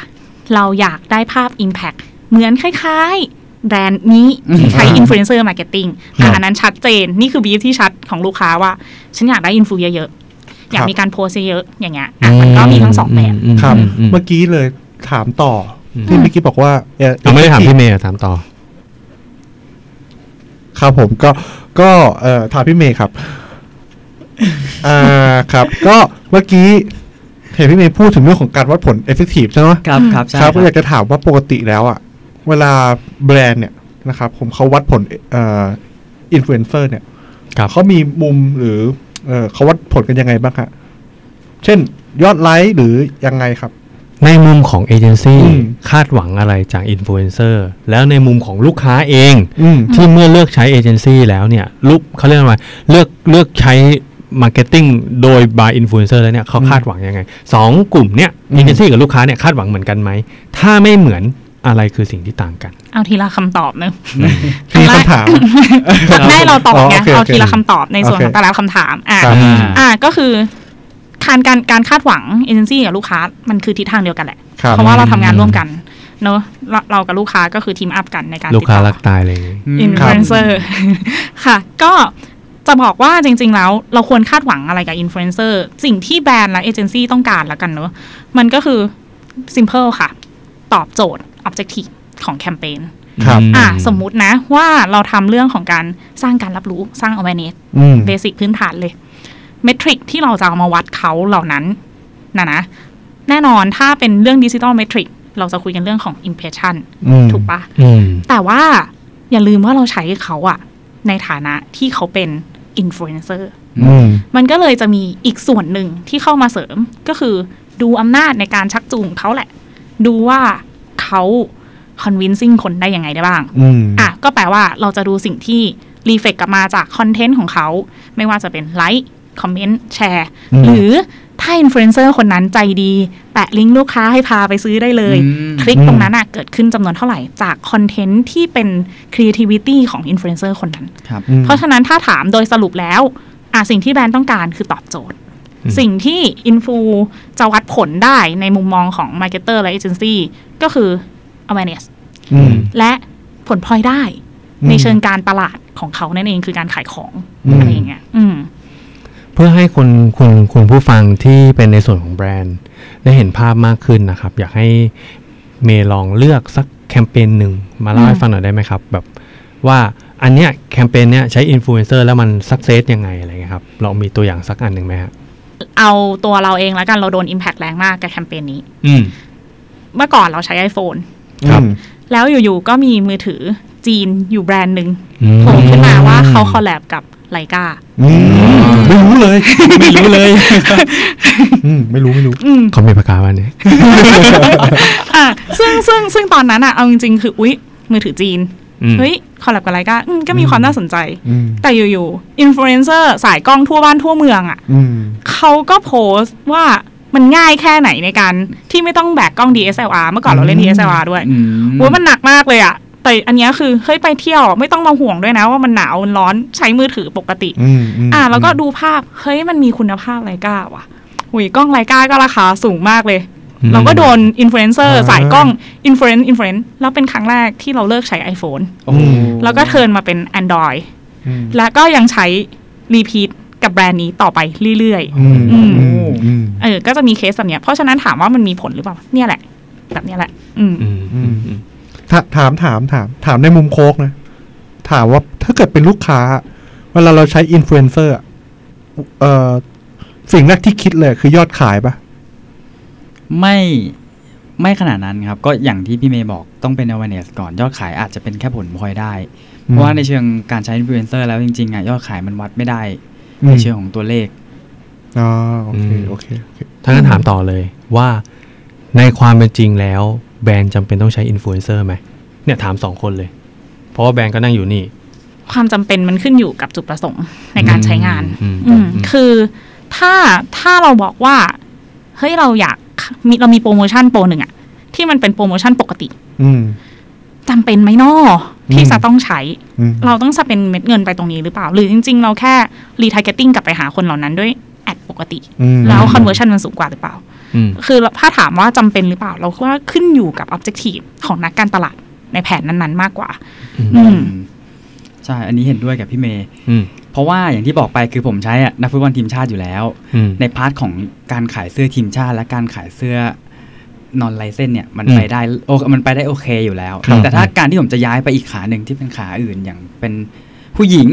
เราอยากได้ภาพ Impact เหมือนคล้ายๆแบรนด์นี้ที่ใช้อ่า influencer marketingครับอันนั้นชัดเจน นี่คือบีฟที่ชัดของลูกค้าว่า ฉันอยากได้อินฟลูเยอะๆ อยากมีการโพสต์เยอะๆอย่างเงี้ยอะมันก็มีทั้งสองแบบครับอืมอืมเมื่อกี้เลยถามต่ออมที่เมื่อกี้บอกว่าเอ่อเราไม่ได้ถามพี่เมย์อะถามต่อ ครับผมก็ก็เอ่อถามพี่เมย์ครับ อ่าครับ ก็เมื่อกี้เห็นพี่เมย์พูดถึงเรื่องของการวัดผล effective ใช่ไหมครับครับใช่ครับคก็อยารับกจะถามว่าปกติแล้วอะเวลาแบรนด์เนี่ยนะครับ ผมเขาวัดผลเอ่ออินฟลูเอนเซอร์เนี่ยครับ เขามีมุมหรือเอ่อเขาวัดผลกันยังไงบ้างครับเช่นยอดไลค์หรือยังไงครับ ในมุมของเอเจนซี่อืมคาดหวังอะไรจากอินฟลูเอนเซอร์แล้วในมุมของลูกค้าเองอืมที่เมื่อเลือกใช้เอเจนซี่แล้วเนี่ยลูกเขาเรียกว่าเลือกเลือกใช้ marketing โดย by influencer แล้วเนี่ยเขาอืมคาดหวังยังไงสองกลุ่มเนี่ยอืมเอเจนซี่กับลูกค้าเนี่ยคาดหวังเหมือนกันไหม ถ้าไม่เหมือนอะไรคือสิ่งที่ต่างกัน เอาทีละคำตอบเนอะมีคำถามได้เราตอบไงอ๋อโอเคเอาโอเคทีละคำตอบในส่วนโอเคของแต่ละคำถามอะครับอ่าอะก็คือ การการการคาดหวังเอเจนซี่กับลูกค้ามันคือทิศทางเดียวกันแหละครับเพราะว่าเราทำงานร่วมกันเนอะเราเรากับลูกค้าก็คือ team up กันในการลูกค้าติดต่อรักตายเลยอินฟลูเอนเซอร์ค่ะ ก็จะบอกว่าจริง ๆ แล้วเราควรคาดหวังอะไรกับอินฟลูเอนเซอร์สิ่งที่แบรนด์และเอเจนซี่ต้องการแล้วกันเนอะมันก็คือ simple ค่ะ ตอบโจทย์ objective ของแคมเปญครับอะสมมุตินะว่าเราทำเรื่องของการสร้างการรับรู้สร้าง awareness อืม basic พื้นฐานเลย metric ที่เราจะเอามาวัดเขาเหล่านั้นนะนะแน่นอนถ้าเป็นเรื่องดิจิ t a ลเมทริกเราจะคุยกันเรื่องของ impression อืมถูกปะอืมแต่ว่าอย่าลืมว่าเราใช้เขาอะในฐานะที่เขาเป็นอินฟลูเอนเซอร์อืมมันก็เลยจะมีอีกส่วนหนึ่งที่เข้ามาเสริมก็คือดูอำนาจในการชักจูงเขาแหละ ดูว่าเขา convincing คนได้ยังไงได้บ้างอืมอะก็แปลว่าเราจะดูสิ่งที่ reflect กลับมาจาก content ของเขา ไม่ว่าจะเป็น like comment share อืมหรือถ้าอินฟลูเอนเซอร์คนนั้นใจดี แปะลิงก์ลูกค้าให้พาไปซื้อได้เลยอืมคลิกตรงนั้นอะเกิดขึ้นจำนวนเท่าไหร่จาก content ที่เป็น creativity ของอินฟลูเอนเซอร์คนนั้นครับอืมเพราะฉะนั้นถ้าถามโดยสรุปแล้วอะสิ่งที่แบรนด์ต้องการคือตอบโจทย์อืมสิ่งที่ influ จะวัดผลได้ในมุมมองของ marketer และเอเจนซี่ก็คือ awareness อืมและผลพลอยได้อืมในเชิงการตลาดของเขานั่นเองคือการขายของอืมอะไรอย่างเงี้ยอืม เพื่อให้คนคุณคุณผู้ฟังที่เป็นในส่วนของแบรนด์ ได้เห็นภาพมากขึ้นนะครับ อยากให้เมย์ลองเลือกสักแคมเปญหนึ่งมาเล่าอืมให้ฟังหน่อยได้ไหมครับ แบบว่าอันเนี้ยแคมเปญเนี้ยใช้อินฟลูเอนเซอร์แล้วมัน success ยังไงอะไรเงี้ยครับเรามีตัวอย่างสักอันหนึ่งไหมฮะเอาตัวเราเองแล้วกันเราโดน Impact แรงมากกับแคมเปญนี้ อืมเมื่อก่อนเราใช้ iPhone ครับ แล้วอยู่ๆก็มีมือถือจีนอยู่แบรนด์หนึ่งอืมโผล่ขึ้นมาว่าเขา collab กับ Leicaอืมไม่รู้เลย ไม่รู้เลยอืมไม่รู้ไม่รู้อืมเขามีประกาศวันนี้อะซึ่งซึ่งซึ่งตอนนั้นอะเอาจริงๆ คืออุ๊ย มือถือจีนอืมเฮ้ย collab กับ Leica อืมก็มีความน่าสนใจอืมแต่อยู่ๆอินฟลูเอนเซอร์สายกล้องทั่วบ้านทั่วเมืองอะอืมเขาก็โพสต์ว่ามันง่ายแค่ไหนในการที่ไม่ต้องแบกกล้อง DSLR เมื่อก่อนเราเล่นอืม DSLR ด้วยอืมโอ้ยมันหนักมากเลยอะ แต่อันเนี้ยคือเฮ้ยไปเที่ยวไม่ต้องมาห่วงด้วยนะว่ามันหนาวมันร้อนใช้มือถือปกติอืมมอะแล้วก็ดูภาพเฮ้ยมันมีคุณภาพ Leica ว่ะหุยกล้อง Leica ก็ราคาสูงมากเลยอืมเราก็โดนอินฟลูเอนเซอร์อ่าสายกล้อง influence influence แล้วเป็นครั้งแรกที่เราเลิกใช้ iPhone โอ้โหแล้วก็เทิร์นมาเป็น Android อืมและก็ยังใช้ repeat กับแบรนด์นี้ต่อไปเรื่อยอืมอือืมมอืมๆเออ ก็จะมีเคสแบบเนี้ย เพราะฉะนั้นถามว่ามันมีผลหรือเปล่า เนี่ยแหละ แบบเนี้ยแหละ อืมอืมอืมอืม ถาถามถามถาม ถามในมุมโค้กนะ ถามว่าถ้าเกิดเป็นลูกค้า เวลาเราใช้อินฟลูเอนเซอร์อะเอ่อสิ่งแรกที่คิดเลยคือยอดขายปะไม่ไม่ขนาดนั้นครับ ก็อย่างที่พี่เมย์บอกต้องเป็น awareness ก่อนยอดขายอาจจะเป็นแค่ผลพลอยได้ เพราะว่าในเชิงการใช้ influencer แล้วจริงๆอะยอดขายมันวัดไม่ได้ ในเชิงของตัวเลขอ๋อโอเคอืมโอเคโอเคถ้างั้นถามต่อเลยว่าในความเป็นจริงแล้ว แบรนด์จำเป็นต้องใช้อินฟลูเอนเซอร์ไหมเนี่ยถามสองคนเลย เพราะว่าแบรนด์ก็นั่งอยู่นี่ ความจำเป็นมันขึ้นอยู่กับจุดประสงค์ในการใช้งาน อืมอืม อืมคือถ้าถ้าเราบอกว่า เฮ้ยเราอยากมีเรามีโปรโมชั่นโปรหนึ่งอะที่มันเป็นโปรโมชั่นปกติอืม จำเป็นไหมนอที่อืม จะต้องใช้ อืม เราต้อง spend เม็ดเงินไปตรงนี้หรือเปล่า หรือจริง ๆ เราแค่retargeting กลับไปหาคนเหล่านั้นด้วย ad ปกติ อืม แล้ว conversion์ชันมันสูงกว่าหรือเปล่าอืม คือถ้าถามว่าจำเป็นหรือเปล่า เราว่าขึ้นอยู่กับ objective ของนักการตลาดในแผนนั้นๆ มากกว่า อืมใช่ อันนี้เห็นด้วยกับพี่เมย์อืมเพราะว่าอย่างที่บอกไปคือผมใช้อะนักฟุตบอลทีมชาติอยู่แล้วอืมใน part ของการขายเสื้อทีมชาติ และการขายเสื้อ non-license เนี่ยมันอืมไปได้โอมันไปได้โอเคอยู่แล้วครับแต่ถ้าการที่ผมจะย้ายไปอีกขาหนึ่งที่เป็นขาอื่นอย่างเป็นผู้หญิง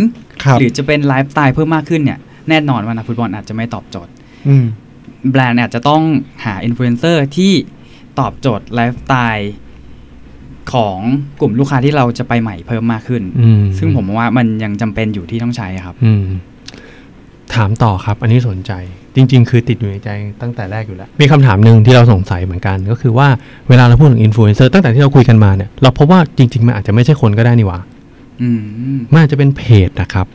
ครับหรือจะเป็นไลฟ์สไตล์เพิ่มมากขึ้นเนี่ยแน่นอนว่านักฟุตบอลอาจจะไม่ตอบโจทย์อืม แบรนด์อาจจะต้องหาอินฟลูเอนเซอร์ที่ตอบโจทย์ไลฟ์สไตล์ของกลุ่มลูกค้าที่เราจะไปใหม่เพิ่มมากขึ้นอืมซึ่งผมว่ามันยังจำเป็นอยู่ที่ต้องใช้ครับอืมถามต่อครับ อันนี้สนใจ จริง ๆ คือติดอยู่ในใจตั้งแต่แรกอยู่แล้ว มีคำถามหนึ่งที่เราสงสัยเหมือนกันก็คือว่าเวลาเราพูดถึงอินฟลูเอนเซอร์ตั้งแต่ที่เราคุยกันมาเนี่ยเราพบว่าจริง ๆ มันอาจจะไม่ใช่คนก็ได้นี่หว่าอืมมันอาจจะเป็นเพจนะครับ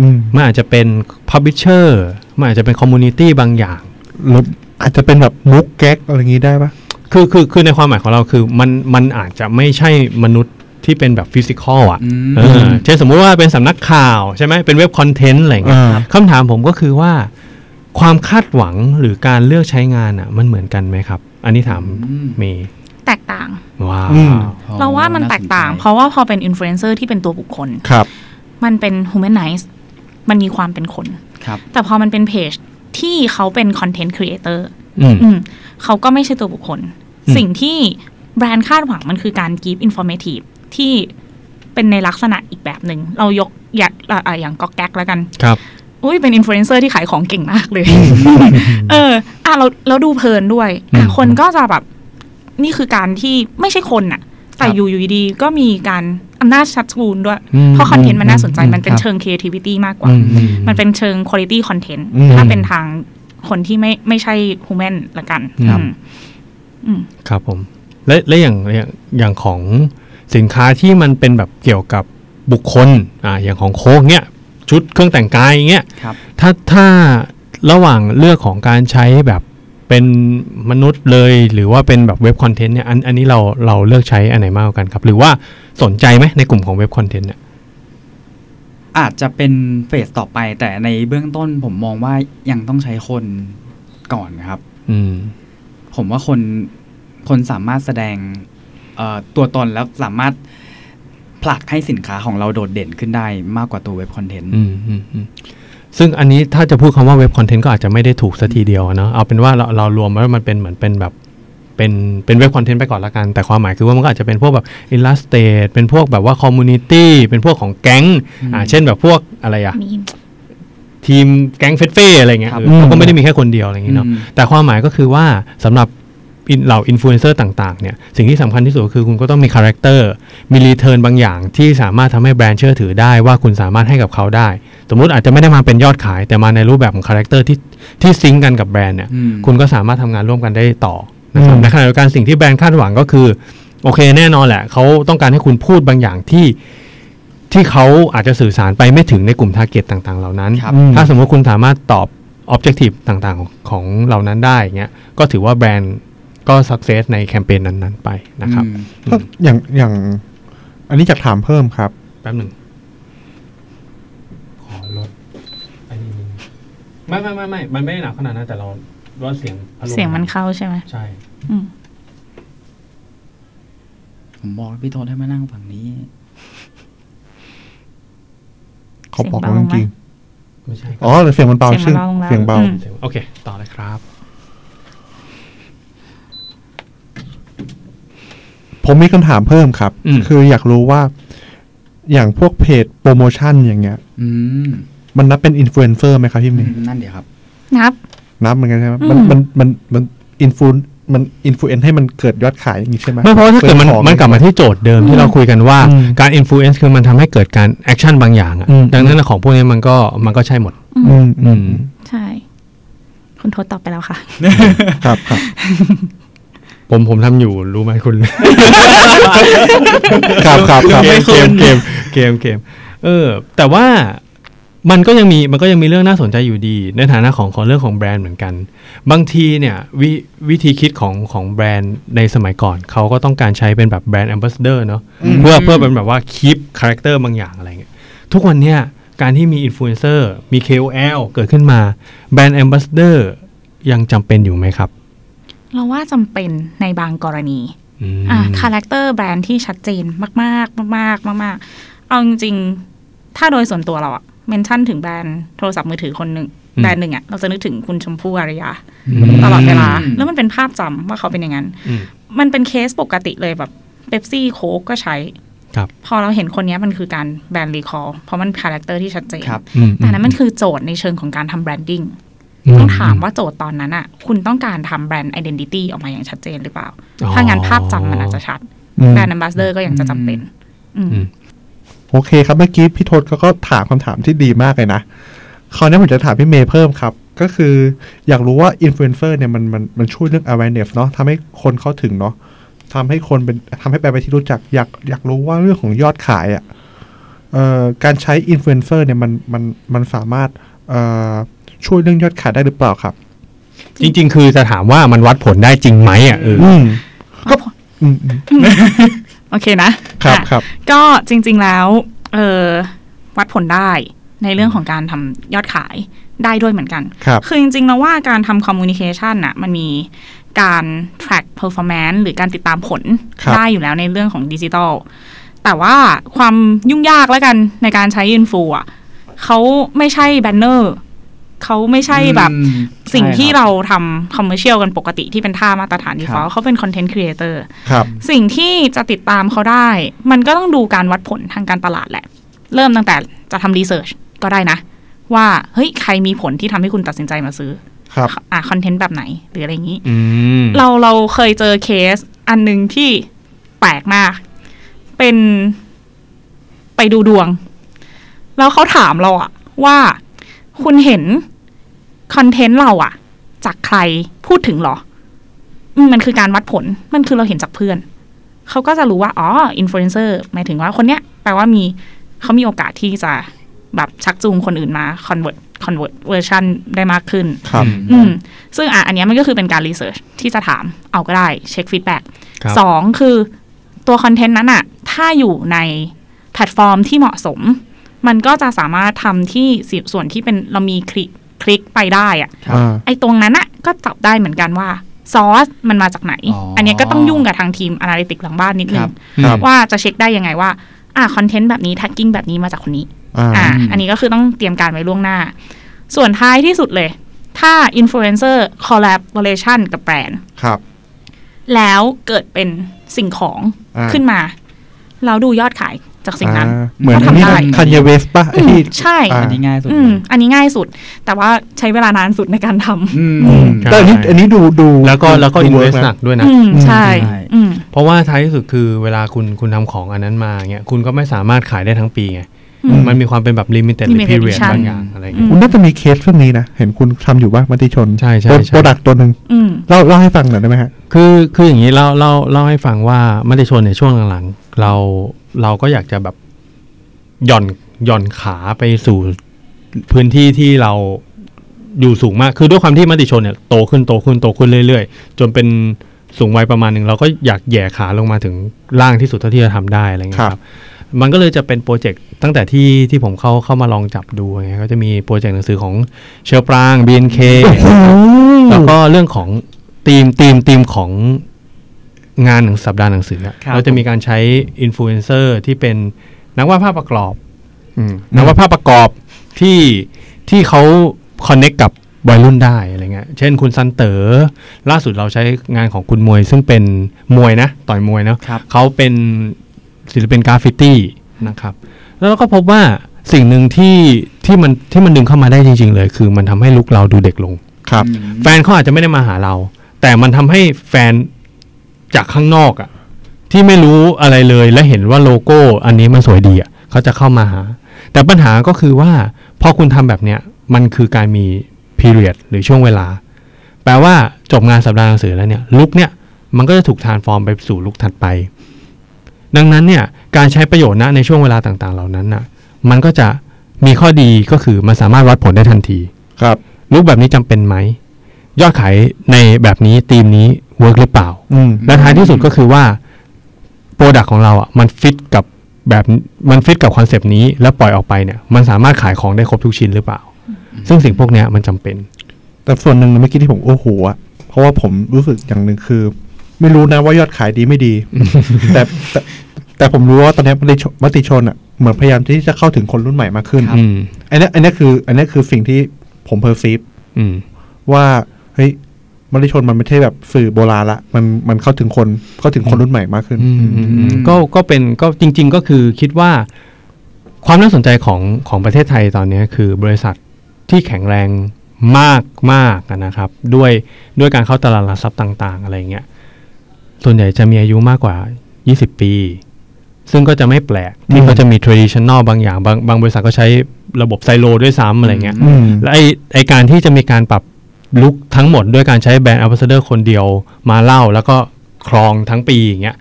อืมมันอาจจะเป็น publisher มันอาจจะเป็น community บางอย่าง หรืออาจจะเป็นแบบมุกแก๊กอะไรอย่างงี้ได้ปะคืคือคือคือในความหมายของเราคือมันมันอาจจะไม่ใช่มนุษย์ที่เป็นแบบ physical อะอืมเออเช่นสมมุติว่าเป็นสำนักข่าวใช่ไหมเป็นเว็บคอนเทนต์อะไรเงี้ยอ่าคำถามผมก็คือว่า ความคาดหวังหรือการเลือกใช้งานอะ มันเหมือนกันไหมครับ อันนี้ถามอืมเมย์แตกต่างว้าวอืมเราว่ามันแตกต่าง เพราะว่าพอเป็นอินฟลูเอนเซอร์ที่เป็นตัวบุคคลครับ มันเป็น humanize มันมีความเป็นคนครับแต่พอมันเป็นเพจ ที่เขาเป็น content creator อืมอืมเขาก็ไม่ใช่ตัวบุคคลอืมสิ่งที่แบรนด์คาดหวังมันคือการ give informative ที่เป็นในลักษณะอีกแบบหนึ่งเรายกอย่างอะอะอย่างก็แก๊กแล้วกันครับอุ้ยเป็นอินฟลูเอนเซอร์ที่ขายของเก่งมากเลย เออ อะเราเราดูเพลินด้วยอะอืมคนก็จะแบบ นี่คือการที่ไม่ใช่คนน่ะ แต่ครับอยู่อยู่ดีๆก็มีการ อำนาจชัดกูลด้วยอืมเพราะคอนเทนต์มันน่าสนใจอืมมันเป็นครับเชิง creativity มากกว่าอือืมันเป็นเชิง quality content อืมถ้าเป็นทางคนที่ไม่ไม่ใช่ human ละกันครับอืมอืมครับผม และและอย่างอย่างอย่างของสินค้าที่มันเป็นแบบเกี่ยวกับบุคคลอ่าอย่างของโค้กเนี้ยชุดเครื่องแต่งกายอย่างเงี้ยครับถ้าถ้าระหว่างเลือกของการใช้แบบเป็นมนุษย์เลย หรือว่าเป็นแบบเว็บคอนเทนต์เนี่ยอันอันนี้เราเราเลือกใช้อันไหนมากกว่ากันครับ หรือว่า สนใจไหมในกลุ่มของเว็บคอนเทนต์เนี่ยอาจจะเป็นเฟสต่อไป แต่ในเบื้องต้นผมมองว่ายังต้องใช้คนก่อนครับ อืม ผมว่าคนคนสามารถแสดงเอ่อตัวตนแล้วสามารถผลักให้สินค้าของเราโดดเด่นขึ้นได้มากกว่าตัวเว็บคอนเทนต์อืมอืมอืมซึ่งอันนี้ถ้าจะพูดคำว่าเว็บคอนเทนต์ก็อาจจะไม่ได้ถูกซะทีเดียวอะเนาะเอาเป็นว่าเราเรารวมว่ามันเป็นเหมือนเป็นแบบ เป็นเป็นเว็บคอนเทนต์ไปก่อนละกัน แต่ความหมายคือว่ามันก็อาจจะเป็นพวกแบบอิลลัสเต e เป็นพวกแบบว่า community เป็นพวกของแก๊งอ่าเช่นแบบพวกอะไรอะมีทีมแก๊งเฟ็ดเฟ่อะไรเงี้ยครับเออเขาก็ไม่ได้มีแค่คนเดียวอะไรอย่างเงี้ยเนาะอืมแต่ความหมายก็คือว่าสำหรับอินเหล่าอินฟลูเอนเซอร์ต่างๆเนี่ยสิ่งที่สำคัญที่สุดก็คือคุณก็ต้องมีคาแรคเตอร์มี return บางอย่างที่สามารถทำให้แบรนด์เชื่อถือได้ว่าคุณสามารถให้กับเขาได้ สมมุติอาจจะไม่ได้มาเป็นยอดขาย แต่มาในรูปแบบของคาแรคเตอร์ที่ที่ sync กันกับแบรนด์เนี่ยอืมคุณก็สามารถทำงานร่วมกันได้ต่อ นะครับอืมในขณะเดียวกันสิ่งที่แบรนด์คาดหวังก็คือ โอเคแน่นอนแหละเขาต้องการให้คุณพูดบางอย่างที่ที่เขาอาจจะสื่อสารไปไม่ถึงในกลุ่ม target ต่างๆ เหล่านั้นครับอืมถ้าสมมติคุณสามารถตอบ Objective ต่างๆของของเหล่านั้นได้เงี้ยก็ถือว่าแบรนด์ก็ success ในแคมเปญนั้นๆ ไปนะครับอืมถ้าอย่างอย่าง อันนี้จะถามเพิ่มครับ แป๊บหนึ่งขอลดอันนี้นิดนึงไม่ไม่ไม่ไม่มันไม่ได้หนักขนาดนั้นแต่เรา ลดเสียงพัดลเสียงมันเข้าใช่ไหมใช่อืมผมบอกแล้วพี่โทนให้มานั่งฝั่งนี้ เขาบอกแล้วจริงไม่ใช่ๆอ๋อแต่เสียงมันเบาเสีชื่ยองมันเบาลงแล้วเสียงเบาอืมเสียงโอเค ต่อเลยครับ ผมมีคำถามเพิ่มครับอืมคืออยากรู้ว่า อย่างพวกเพจโปรโมชั่นอย่างเงี้ยอืมมันนับเป็นอินฟลูเอนเซอร์ไหมครับพี่เมย์นั่นเดี๋ยวครับ นับ นับเหมือนกันใช่ไหมอืมมันมันมันมันอินฟูมันอินฟลูเอนให้มันเกิดยอดขายอย่างนี้ใช่ไหมไม่เพราะว่าถ้าเกิดมันซื้อของมันกลับมาที่โจทย์เดิมที่เราคุยกันว่าอืมการอิ f ฟ u เอนซ์คือมันทำให้เกิดการ action บางอย่างอะอืมดังนั้นของพวกนี้มันก็มันก็ใช่หมด อืมอืมอืมใช่ คุณโทษตอบไปแล้วค่ะ ครับครับผมผมทำอยู่รู้ไหมคุณ ครับครับครับเกมเกมเกมเกมเกมเออ แต่ว่า มันก็ยังมีมันก็ยังมีเรื่องน่าสนใจอยู่ดี ในฐานะของของเรื่องของแบรนด์เหมือนกัน บางทีเนี่ยวิวิธีคิดของของแบรนด์ในสมัยก่อน เขาก็ต้องการใช้เป็นแบบ brand ambassador เนาะอืมเพื่อเพื่อเป็นแบบว่า keep คาแรคเตอร์บางอย่างอะไรเงี้ยทุกวันเนี่ยการที่มีอินฟลูเอนเซอร์มี KOL เกิดขึ้นมา brand ambassador ยังจำเป็นอยู่ไหมครับ เราว่าจำเป็นในบางกรณีอืมอะคาแรคเตอร์แบรนด์ที่ชัดเจนมาก ๆ มาก ๆ มาก ๆ เอาจริงๆถ้าโดยส่วนตัวเราอะ mention ถึงแบรนด์โทรศัพท์มือถือคนหนึ่งอืมแบรนด์หนึ่งอะเราจะนึกถึงคุณชมพู่อารยาอืมตลอดเวลาอืมแล้วมันเป็นภาพจำว่าเขาเป็นอย่างนั้นอืมมันเป็นเคสปกติเลยแบบเป๊ปซี่โค้กก็ใช้ครับพอเราเห็นคนเนี้ยมันคือการ brand recall เพราะมันคาแรคเตอร์ที่ชัดเจนครับอืมแต่นั้นมันคือโจทย์ในเชิงของการทำ branding ต้องถามว่าโจทย์ตอนนั้นอะคุณต้องการทำแบรนด์ identity ออกมาอย่างชัดเจนหรือเปล่าอ๋อถ้างั้นภาพจำมันอาจจะชัดอืมแบรนด์ ambassador ก็ยังจะจำเป็นอืมอืม โอเคครับเมื่อกี้พี่โทษเขาก็ถามคำถามที่ดีมากเลยนะคราวนี้ผมจะถามพี่เมย์เพิ่มครับ ก็คืออยากรู้ว่าอินฟลูเอนเซอร์เนี่ยมันมันมันช่วยเรื่อง awareness เนาะทำให้คนเข้าถึงเนาะทำให้คนเป็นทำให้แบรนด์เป็นที่รู้จักอยากอยากรู้ว่าเรื่องของยอดขายอะ่ะเอ่อการใช้อินฟลูเอนเซอร์เนี่ยมันมันมันสามารถเอ่อช่วยเรื่องยอดขายได้หรือเปล่าครับ จริง ๆ คือจะถามว่ามันวัดผลได้จริงไหมอะเอออืมก็อืมอืม โอเคนะครับอะครับ ก็จริง ๆแล้วเออวัดผลได้ในเรื่องของการทำยอดขายได้ด้วยเหมือนกันครับคือจริงๆแล้วว่าการทำ communication น่ะมันมีการ track performance หรือการติดตามผลครับได้อยู่แล้วในเรื่องของดิจิทัล แต่ว่าความยุ่งยากแล้วกันในการใช้อินฟูอะเขาไม่ใช่แบนเนอร์ เขาไม่ใช่แบบอืมสิ่งใช่ที่ครับเราทำ commercial กันปกติที่เป็นท่ามาตรฐาน default เขาเป็น content creator ครับสิ่งที่จะติดตามเขาได้ มันก็ต้องดูการวัดผลทางการตลาดแหละ เริ่มตั้งแต่จะทำรีเสิร์ชก็ได้นะ ว่าเฮ้ยใครมีผลที่ทำให้คุณตัดสินใจมาซื้อครับอะคอนเทนต์แบบไหนหรืออะไรอย่างนี้อืมเราเราเคยเจอเคสอันหนึ่งที่แปลกมาก เป็นไปดูดวง แล้วเขาถามเราอะว่า คุณเห็นคอนเทนต์เราอะจากใครพูดถึงเหรออืมมันคือการวัดผลมันคือเราเห็นจากเพื่อน เขาก็จะรู้ว่า อ๋ออินฟลูเอนเซอร์หมายถึงว่าคนเนี้ยแปลว่ามีเขามีโอกาสที่จะแบบชักจูงคนอื่นมา convert convert เวอร์ชันได้มากขึ้นครับอืมซึ่งอะอันเนี้ยมันก็คือเป็นการ research ที่จะถามเอาก็ได้เช็ค feedback ครับสองคือตัวคอนเทนต์นั้นอะถ้าอยู่ในแพลตฟอร์มที่เหมาะสม มันก็จะสามารถทำที่สิส่วนที่เป็นเรามีคลิกคลิกไปได้อะครับอ่าไอ้ตรงนั้นอะก็จับได้เหมือนกันว่าซอสมันมาจากไหนอ๋ออัอันเนี้ยก็ต้องยุ่งกับทางทีม a นาลิติกหลังบ้านนิดนึครังบครับว่าจะเช็คได้ยังไงว่า อะคอนเทนต์แบบนี้ tagging แบบนี้มาจากคนนี้อ่าอ่าอันนี้ก็คือต้องเตรียมการไว้ล่วงหน้า ส่วนท้ายที่สุดเลย ถ้าอินฟลูเอนเซอร์ collaboration กับแบรนด์ครับ แล้วเกิดเป็นสิ่งของอ่าขึ้นมา เราดูยอดขาย จากสิ่งนั้นอ่าเหมือนก็ทำนี่ได้คันเยเวสป่ะไอ้ที่ใช่อ่าอันนี้ง่ายสุดอืมอันนี้ง่ายสุด แต่ว่าใช้เวลานานสุดในการทำอืมอืมใช่แต่อันนี้อันนี้ดูดูแล้วก็แล้วก็ดูอินเว work สหนักด้วยนะอืมใช่ใช่อืมเพราะว่าท้ายที่สุดคือเวลาคุณคุณทำของอันนั้นมาเงี้ยคุณก็ไม่สามารถขายได้ทั้งปีไงอืมมันมีความเป็นแบบลิมิเต็ดหรือ Limited พีเรีย edition บางอย่างอะไรอืเงี้ยมคุณน่าจะมีเคสเรื่องนี้นะ เห็นคุณทำอยู่บ้างมติชนใช่ใช่ใช่ product ตัวหนึ่งอืมเล่าเล่าให้ฟังหน่อยได้ไหมฮะ คือคืออย่างนี้เล่าเล่าเล่าให้ฟังว่ามติชนในช่วงหลังๆ เรา เราก็อยากจะแบบหย่อนหย่อนขาไปสู่พื้นที่ที่เราอยู่สูงมาก คือด้วยความที่มติชนเนี่ยโตขึ้นโตขึ้นโตขึ้นเรื่อยๆ จนเป็นสูงวัยประมาณหนึ่งเราก็อยากแหย่ขาลงมาถึงล่างที่สุดเท่าที่จะทำได้อะไรเงี้ยคครัรับบมันก็เลยจะเป็นโปรเจกต์ตั้งแต่ที่ที่ผมเข้าเข้ามาลองจับดูไงก็จะมีโปรเจกต์หนังสือของเฌอปราง BNK แล้วก็เรื่องของทีมทีมทีมของ งานหนังสัปดาห์หนังสืออะครับเราจะมีการใช้อินฟลูเอนเซอร์ที่เป็นนักวาดภาพประกอบอืมนักวาดภาพประกอบที่ที่เขา connect กับวัยรุ่นได้อะไรเงี้ย เช่นคุณซันเต๋อ ล่าสุดเราใช้งานของคุณมวย ซึ่งเป็นมวยนะ ต่อยมวยเนาะครับเขาเป็นศิลปินกราฟฟิตี้นะครับ แล้วเราก็พบว่าสิ่งหนึ่งที่ที่มันที่มันดึงเข้ามาได้จริง ๆ เลย คือมันทำให้ลุกเราดูเด็กลงครับอืมแฟนเขาอาจจะไม่ได้มาหาเรา แต่มันทำให้แฟน จากข้างนอกอะที่ไม่รู้อะไรเลยและเห็นว่าโลโก้อันนี้มันสวยดีอะเขาจะเข้ามาหา แต่ปัญหาก็คือว่าพอคุณทำแบบเนี้ยมันคือการมี period หรือช่วงเวลา แปลว่าจบงานสัปดาห์หนังสือแล้วเนี่ยลุกเนี่ยมันก็จะถูก transform ไปสู่ look ถัดไป ดังนั้นเนี่ยการใช้ประโยชน์นะในช่วงเวลาต่างๆ เหล่านั้นน่ะมันก็จะมีข้อดีก็คือมันสามารถวัดผลได้ทันที ครับ look แบบนี้จำเป็นไหม ยอดขายในแบบนี้ทีมนี้ work หรือเปล่าอืมและท้ายที่สุดก็คือว่า product ของเราอะมันฟิตกับแบบมันฟิตกับคอนเซป ต์นี้ แล้วปล่อยออกไปเนี่ยมันสามารถขายของได้ครบทุกชิ้นหรือเปล่า ซึ่งสิ่งพวกเนี้ยมันจำเป็น แต่ส่วนหนึ่งเมื่อกี้ที่ผมโอ้โหอะเพราะว่าผมรู้สึกอย่างหนึ่งคือ ไม่รู้นะว่ายอดขายดีไม่ดี แต่แต่แต่ผมรู้ว่าตอนนี้มติชนมติชนอะเหมือนพยายามที่จะเข้าถึงคนรุ่นใหม่มากขึ้นอืมอันนี้อันนี้คือ อันนี้คือสิ่งที่ผม perceive อืมว่าเฮ้ย มติชนมันไม่ใช่แบบสื่อโบราณละมันมันเข้าถึงคนเข้าถึงคนรุ่นใหม่มากขึ้นอืมอืมอืมอืมก็ก็เป็นก็จริง ๆ ก็คือคิดว่า ความน่าสนใจของของประเทศไทยตอนนี้คือบริษัทที่แข็งแรงมากมากอะนะครับ ด้วยด้วยการเข้าตลาดหลักทรัพย์ต่าง ๆ อะไรเงี้ยส่วนใหญ่จะมีอายุมากกว่า 20 ปี ซึ่งก็จะไม่แปลกที่อืมเขาจะมี traditional บางอย่าง บางบางบริษัทก็ใช้ระบบไซโลด้วยซ้ำอะไรเงี้ยอืมและไอไอการที่จะมีการปรับ ลุกทั้งหมดด้วยการใช้แบรนด์ a m b a s s a d o r คนเดียวมาเล่าแล้วก็ครองทั้งปีอย่างเงี้ย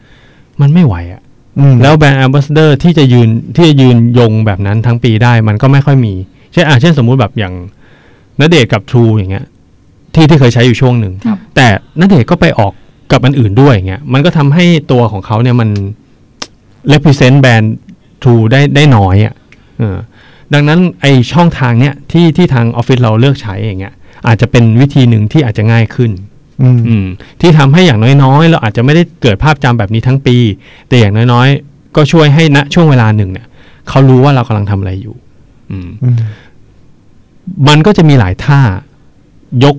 มันไม่ไหวอะอืมแล้วแบรนด์ a m b a s s a d o r ที่จะยืนที่จะยืนยงแบบนั้นทั้งปีได้มันก็ไม่ค่อยมี เช่นอะเช่นสมมุติแบบอย่างนเดชน์กับ True อย่างเงี้ย ที่ที่เคยใช้อยู่ช่วงหนึ่งครับแต่นเดชน์ก็ไปออกกับอันอื่นด้วยอย่างเงี้ยมันก็ทำให้ตัวของเขาเนี่ยมัน represent แบรนด์ True ได้ได้น้อยอะ่ะเออดังนั้นไอช่องทางเนี้ยที่ที่ทางออฟฟิศเราเลือกใช้อย่างเงี้ย อาจจะเป็นวิธีหนึ่งที่อาจจะง่ายขึ้นอืมอืมที่ทำให้อย่างน้อยๆ เราอาจจะไม่ได้เกิดภาพจำแบบนี้ทั้งปี แต่อย่างน้อยๆ ก็ช่วยให้ณช่วงเวลาหนึ่งเนี่ยเขารู้ว่าเรากำลังทำอะไรอยู่ อืมอืมมันก็จะมีหลายท่ายก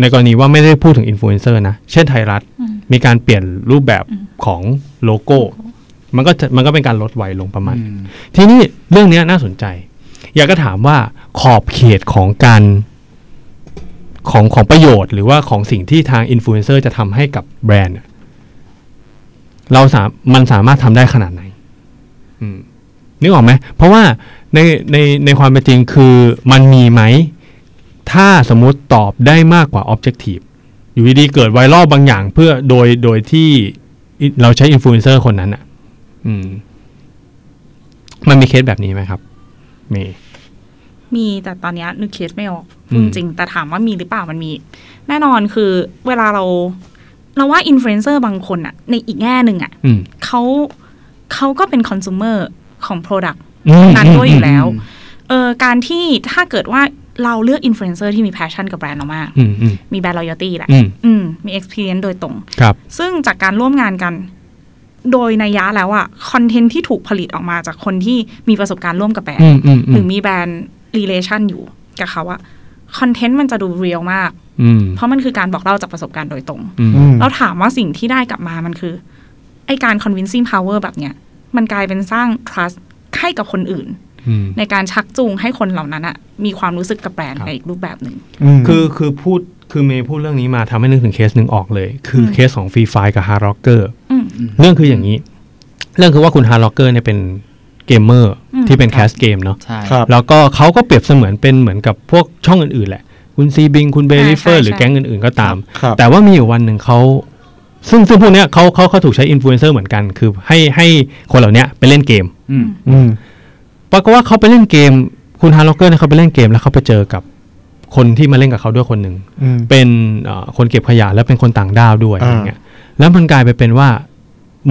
ในกรณีว่าไม่ได้พูดถึงอินฟลูเอนเซอร์นะ เช่นไทยรัฐอืมมีการเปลี่ยนรูปแบบของโลโก้ มันก็จะมันก็เป็นการลดวัยลงประมาณอืมทีนี้เรื่องเนี้ยน่าสนใจ อยากก็ถามว่าขอบเขตของการ ของของประโยชน์ หรือว่าของสิ่งที่ทางอินฟลูเอนเซอร์จะทำให้กับแบรนด์เนี่ยเราสามมันสามารถทำได้ขนาดไหนอืมนึกออกไหม เพราะว่าในในในความเป็นจริงคือมันมีไหม ถ้าสมมุติตอบได้มากกว่า Objective อยู่ดีๆเกิดไวรัลบางอย่างเพื่อโดยโดยที่เราใช้อินฟลูเอนเซอร์คนนั้นอะ อืม มันมีเคสแบบนี้ไหมครับ มี มีแต่ตอนเนี้ยนึกเคสไม่ออกอืพูดมจริงแต่ถามว่ามีหรือเปล่ามันมี แน่นอนคือเวลาเรา เราว่าอินฟลูเอนเซอร์บางคนอะในอีกแง่หนึ่งอะอืมเขาเขาก็เป็นคอน sumer ของ Product อืมนั้นด้วยอยู่แล้วอืมเออการที่ถ้าเกิดว่าเราเลือกอินฟลูเอนเซอร์ที่มี passion กับแบรนด์เรามากอืมอืมมีแบรนด์ loyalty แหละอืมอืมมี experience โดยตรงครับ ซึ่งจากการร่วมงานกัน โดยนัยยะแล้วอะคอนเทนต์ที่ถูกผลิตออกมาจากคนที่มีประสบการณ์ร่วมกับแบรนด์อืมอืมหรือมีแบรนด์ relation อยู่กับเขาอะคอนเทนต์มันจะดู real มากอืมเพราะมันคือการบอกเล่าจากประสบการณ์โดยตรงอืมอืมแล้วถามว่าสิ่งที่ได้กลับมามันคือ ไอการ convincing power แบบเนี้ย มันกลายเป็นสร้าง trust ให้กับคนอื่นอืมในการชักจูงให้คนเหล่านั้นอะมีความรู้สึกกับแบรนด์ครับในอีกรูปแบบหนึ่งมคือคือพูดคือเมย์พูดเรื่องนี้มาทำให้นึกถึงเคสหนึ่งออกเลย คืออมเคสของ Free Fire กับ Heartrocker อืมเรื่องคืออย่างนี้ เรื่องคือว่าคุณ Heartrocker เนี่ยเป็น เกมเมอร์อืมที่เป็นแคสเกมเนาะใช่ครับแล้วก็เขาก็เปรียบเสมือนเป็นเหมือนกับพวกช่องอื่นๆแหละ คุณ zbing คุณ Bay Riffer หรือแก๊งอื่นๆก็ตามครับแต่ว่ามีอยู่วันหนึ่งเขาซึ่งซึ่งพวกเนี้ยเขาเขาเขาถูกใช้อินฟลูเอนเซอร์เหมือนกัน คือให้ให้คนเหล่าเนี้ยไปเล่นเกมอืมอืมปรากฏว่าเขาไปเล่นเกม คุณ Heartrocker เนี่ยเขาไปเล่นเกมแล้วเขาไปเจอกับคนที่มาเล่นกับเขาด้วยคนหนึ่งอืมเป็นเอ่อคนเก็บขยะและเป็นคนต่างด้าวด้วยอ่าอย่างเงี้ยแล้วมันกลายไปเป็นว่า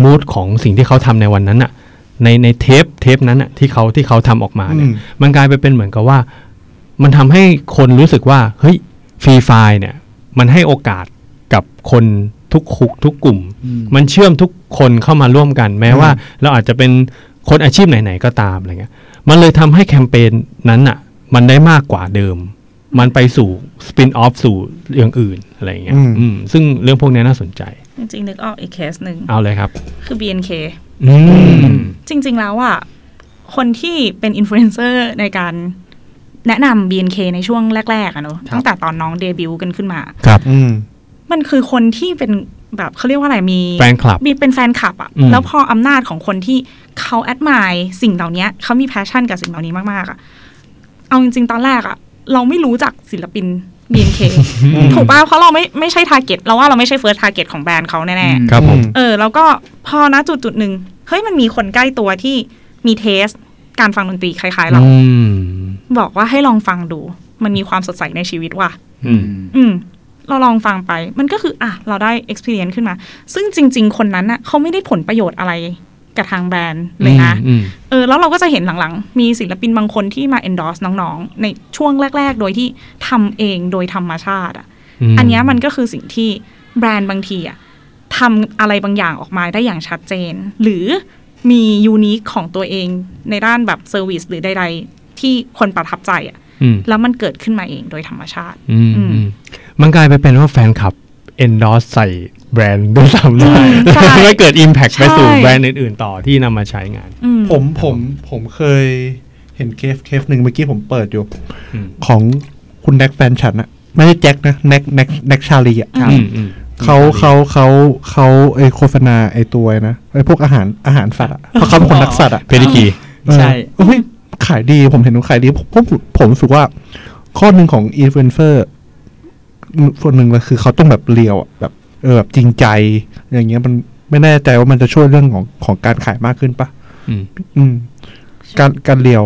มูดของสิ่งที่เขาทำในวันนั้นอะ ในในเทปเทปนั้นอะที่เขาที่เขาทำออกมาเนี่ยอืมมันกลายไปเป็นเหมือนกับว่า มันทำให้คนรู้สึกว่า เฮ้ยฟรีไฟเนี่ย มันให้โอกาสกับคนทุกคุกทุกกลุ่มอืมมันเชื่อมทุกคนเข้ามาร่วมกัน แม้อืมว่า เราอาจจะเป็นคนอาชีพไหน ๆ ก็ตามอะไรเงี้ย มันเลยทำให้แคมเปญนั้นอะมันได้มากกว่าเดิม มันไปสู่ spin-off สู่อย่างอื่นอะไรเงี้ยอืมอืมซึ่งเรื่องพวกนี้น่าสนใจ จริงๆนึกออกอีกเคสหนึ่งเอาเลยครับ คือ BNK อืมจริง ๆแล้วอะคนที่เป็นอินฟลูเอนเซอร์ในการแนะนำ BNK ในช่วงแรกๆอะเนอะครับตั้งแต่ตอนน้องเดบิวต์กันขึ้นมา ครับ อืม มันคือคนที่เป็นแบบเขาเรียกว่าอะไรมีแฟนคลับมีเป็นแฟนคลับอะอืม แล้วพออำนาจของคนที่เขา admire สิ่งเหล่านี้เขามี passion กับสิ่งเหล่านี้มากๆอะเอาจริง ๆ ตอนแรกอะเราไม่รู้จักศิลปิน BNK ถูกป่ะเพราะเราไม่ไม่ใช่ target เราว่าเราไม่ใช่ first target ของแบรนด์เขาแน่อืมครับผมๆเออแล้วก็พอนะจุดจุดๆหนึ่งเฮ้ยมันมีคนใกล้ตัวที่มี taste การฟังดนตรีคล้าย ๆ เราอืมบอกว่าให้ลองฟังดู มันมีความสดใสในชีวิตว่ะอืมอืมเราลองฟังไป มันก็คืออะเราได้ experience ขึ้นมา ซึ่งจริง ๆ คนนั้นน่ะเขาไม่ได้ผลประโยชน์อะไร กับทางแบรนด์เลยนะอืมเออแล้วเราก็จะเห็นหลังๆ มีศิลปินบางคนที่มา endorse น้องๆ ในช่วงแรก ๆ โดยที่ทำเองโดยธรรมชาติอะมอันเนี้ยมันก็คือสิ่งที่แบรนด์บางทีอะทำอะไรบางอย่างออกมาได้อย่างชัดเจน หรือมียูนิคของตัวเองในด้านแบบเซอร์วิสหรือใดๆ ที่คนประทับใจอะอืมแล้วมันเกิดขึ้นมาเองโดยธรรมชาติอืมอืมอืมมันกลายไปเป็นว่าแฟนคลับ endorse ใส่ แบรนด์ด้วยซ้ำได้อืมใช่ไม่เกิด impact ไปสู่ใช่แบรนด์อื่น ๆ ต่อที่นำมาใช้งานอืมผมผมผมเคยเห็นเคสเคสหนึ่งเมื่อกี้ผมเปิดอยู่อืมของคุณแน็กแฟนฉันอะไม่ใช่แจ็คนะแน็กแน็กแน็กชาลีอะอืมอืมเขาเขาเขาเขาไอโฆษณาไอตัวนะไอพวกอาหารอาหารสัตว์อะเพราะเขาเป็นคนรักสัตว์อะ Pedigree ใช่เออเฮ้ยขายดีผมเห็นเขาขายดีผมผมผมรู้สึกว่า ข้อหนึ่งของอินฟลูเอนเซอร์ส่วนหนึ่งเลยคือเขาต้องแบบ real อะแบบเออแบบจริงใจ อย่างเงี้ยมันไม่แน่ใจว่ามันจะช่วยเรื่องของของการขายมากขึ้นปะอืมอืมการการ real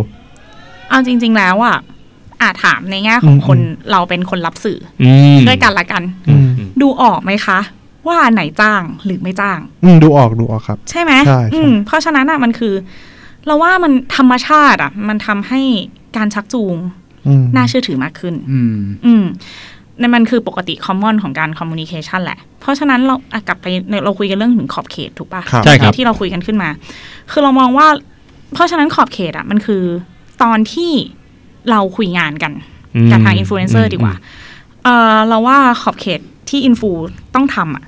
เอาจริง ๆ แล้วอะอาจถามในแง่ของอืมคนเราเป็นคนรับสื่ออือมด้วยกันละกันอืมดูออกไหมคะ ว่าอันไหนจ้างหรือไม่จ้าง อืมดูออกดูออกครับ ใช่ไหมใช่ใช่อืมเพราะฉะนั้นอะมันคือ เราว่ามันธรรมชาติอะ มันทำให้การชักจูงอืมน่าเชื่อถือมากขึ้นอืมอืมนั่นมันคือปกติ common ของการ communication แหละ เพราะฉะนั้นเราอะกลับไปเราคุยกันเรื่องถึงขอบเขตถูกปะครับใช่ครับที่เราคุยกันขึ้นมา คือเรามองว่า เพราะฉะนั้นขอบเขตอะมันคือตอนที่เราคุยงานกันอืมกับทางอินฟลูเอนเซอร์ดีกว่าเออเราว่าขอบเขตที่อินฟลูต้องทำอะ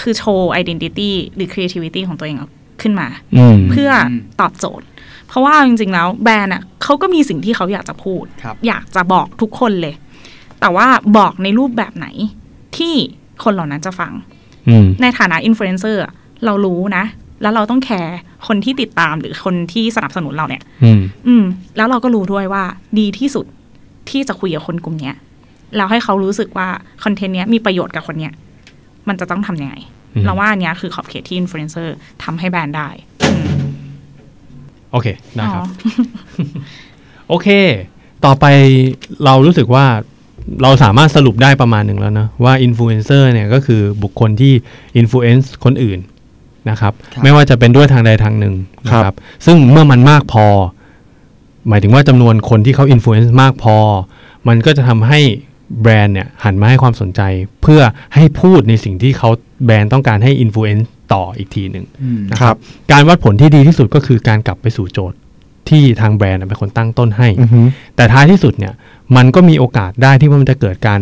คือโชว์ identity หรือ creativity ของตัวเองออกขึ้นมาอืมเพื่ออมตอบโจทย์ เพราะว่าจริง ๆ แล้วแบรนด์อะเขาก็มีสิ่งที่เขาอยากจะพูดครับอยากจะบอกทุกคนเลย แต่ว่าบอกในรูปแบบไหนที่ คนเหล่านั้นจะฟังอืมในฐานะอินฟลูเอนเซอร์เรารู้นะ แล้วเราต้อง care คนที่ติดตามหรือคนที่สนับสนุนเราเนี่ย อืมอืมแล้วเราก็รู้ด้วยว่าดีที่สุดที่จะคุยกับคนกลุ่มเนี้ยแล้วให้เขารู้สึกว่าคอนเทนต์เนี้ยมีประโยชน์กับคนเนี้ยมันจะต้องทำยังไงอืมเราว่าอันเนี้ยคือขอบเขตที่อินฟลูเอนเซอร์ทำให้แบรนด์ได้อืมโอเค ได้ครับอ๋อโอเค ต่อไปเรารู้สึกว่า เราสามารถสรุปได้ประมาณหนึ่งแล้วนะ ว่าอินฟลูเอนเซอร์เนี่ยก็คือบุคคลที่ influence คนอื่นนะครับครับไม่ว่าจะเป็นด้วยทางใดทางหนึ่งนะคครัรับบซึ่งเมื่อมันมากพอ หมายถึงว่าจำนวนคนที่เขา influence มากพอ มันก็จะทำให้แบรนด์เนี่ยหันมาให้ความสนใจ เพื่อให้พูดในสิ่งที่เขาแบรนด์ต้องการให้อินฟลูเอนซ์ต่ออีกทีหนึ่งอืมนะครับการวัดผลที่ดีที่สุดก็คือการกลับไปสู่โจทย์ที่ทางแบรนด์เป็นคนตั้งต้นให้อือฮึแต่ท้ายที่สุดเนี่ย มันก็มีโอกาสได้ที่ว่ามันจะเกิดการ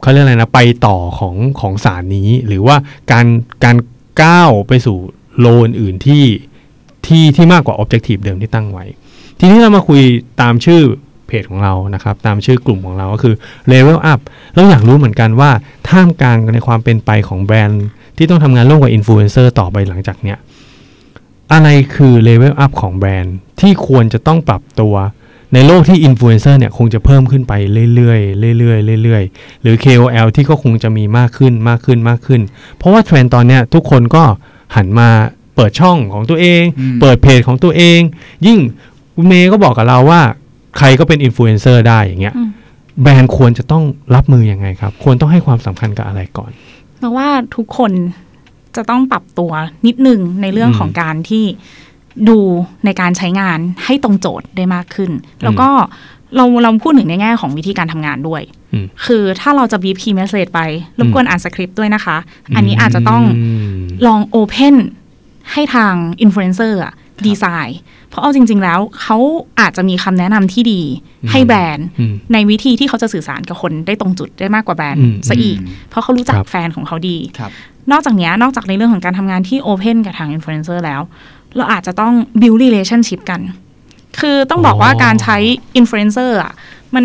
เขาเรียกอะไรนะไปต่อของของสารนี้ หรือว่าการการก้าวไปสู่โลนอื่นที่ที่ที่มากกว่า Objective เดิมที่ตั้งไว้ ทีนี้เรามาคุยตามชื่อเพจของเรานะครับ ตามชื่อกลุ่มของเราก็คือ Level Up เราอยากรู้เหมือนกันว่าท่ามกลางในความเป็นไปของแบรนด์ ที่ต้องทำงานร่วมกับอินฟลูเอนเซอร์ต่อไปหลังจากเนี้ยอะไรคือ level up ของแบรนด์ที่ควรจะต้องปรับตัว ในโลกที่อินฟลูเอนเซอร์เนี่ยคงจะเพิ่มขึ้นไปเรื่อยๆเรื่อยๆเรื่อยๆ หรือ KOL ที่ก็คงจะมีมากขึ้นมากขึ้นมากขึ้น เพราะว่าเทรนด์ตอนเนี้ยทุกคนก็หันมาเปิดช่องของตัวเองอืมเปิดเพจของตัวเอง ยิ่งคุณเมย์ก็บอกกับเราว่า ใครก็เป็นอินฟลูเอนเซอร์ได้อย่างเงี้ยอืมแบรนด์ควรจะต้องรับมือยังไงครับ ควรต้องให้ความสำคัญกับอะไรก่อน เพราะว่าทุกคนจะต้องปรับตัวนิดนึงในเรื่องอืมของการที่ ดูในการใช้งานให้ตรงโจทย์ได้มากขึ้น แล้วก็เราเราพูดถึงในแง่ของวิธีการทำงานด้วยอืมคือถ้าเราจะ brief message ไป รบกวนอ่านสคริปต์ด้วยนะคะ อันนี้อาจจะต้องลอง open ให้ทางอินฟลูเอนเซอร์ดีไซน์เพราะเอาจริง ๆ แล้วเขาอาจจะมีคำแนะนำที่ดีอืมให้แบรนด์อืมในวิธีที่เขาจะสื่อสารกับคนได้ตรงจุดได้มากกว่าแบรนด์อืมซะอีกอืมเพราะเขารู้จักครับแฟนของเขาดีครับนอกจากเนี้ยนอกจากในเรื่องของการทำงานที่ open กับทางอินฟลูเอนเซอร์แล้ว เราอาจจะต้อง build relationship กัน คือต้องบอกว่าอ๋อการใช้อินฟลูเอนเซอร์อะมัน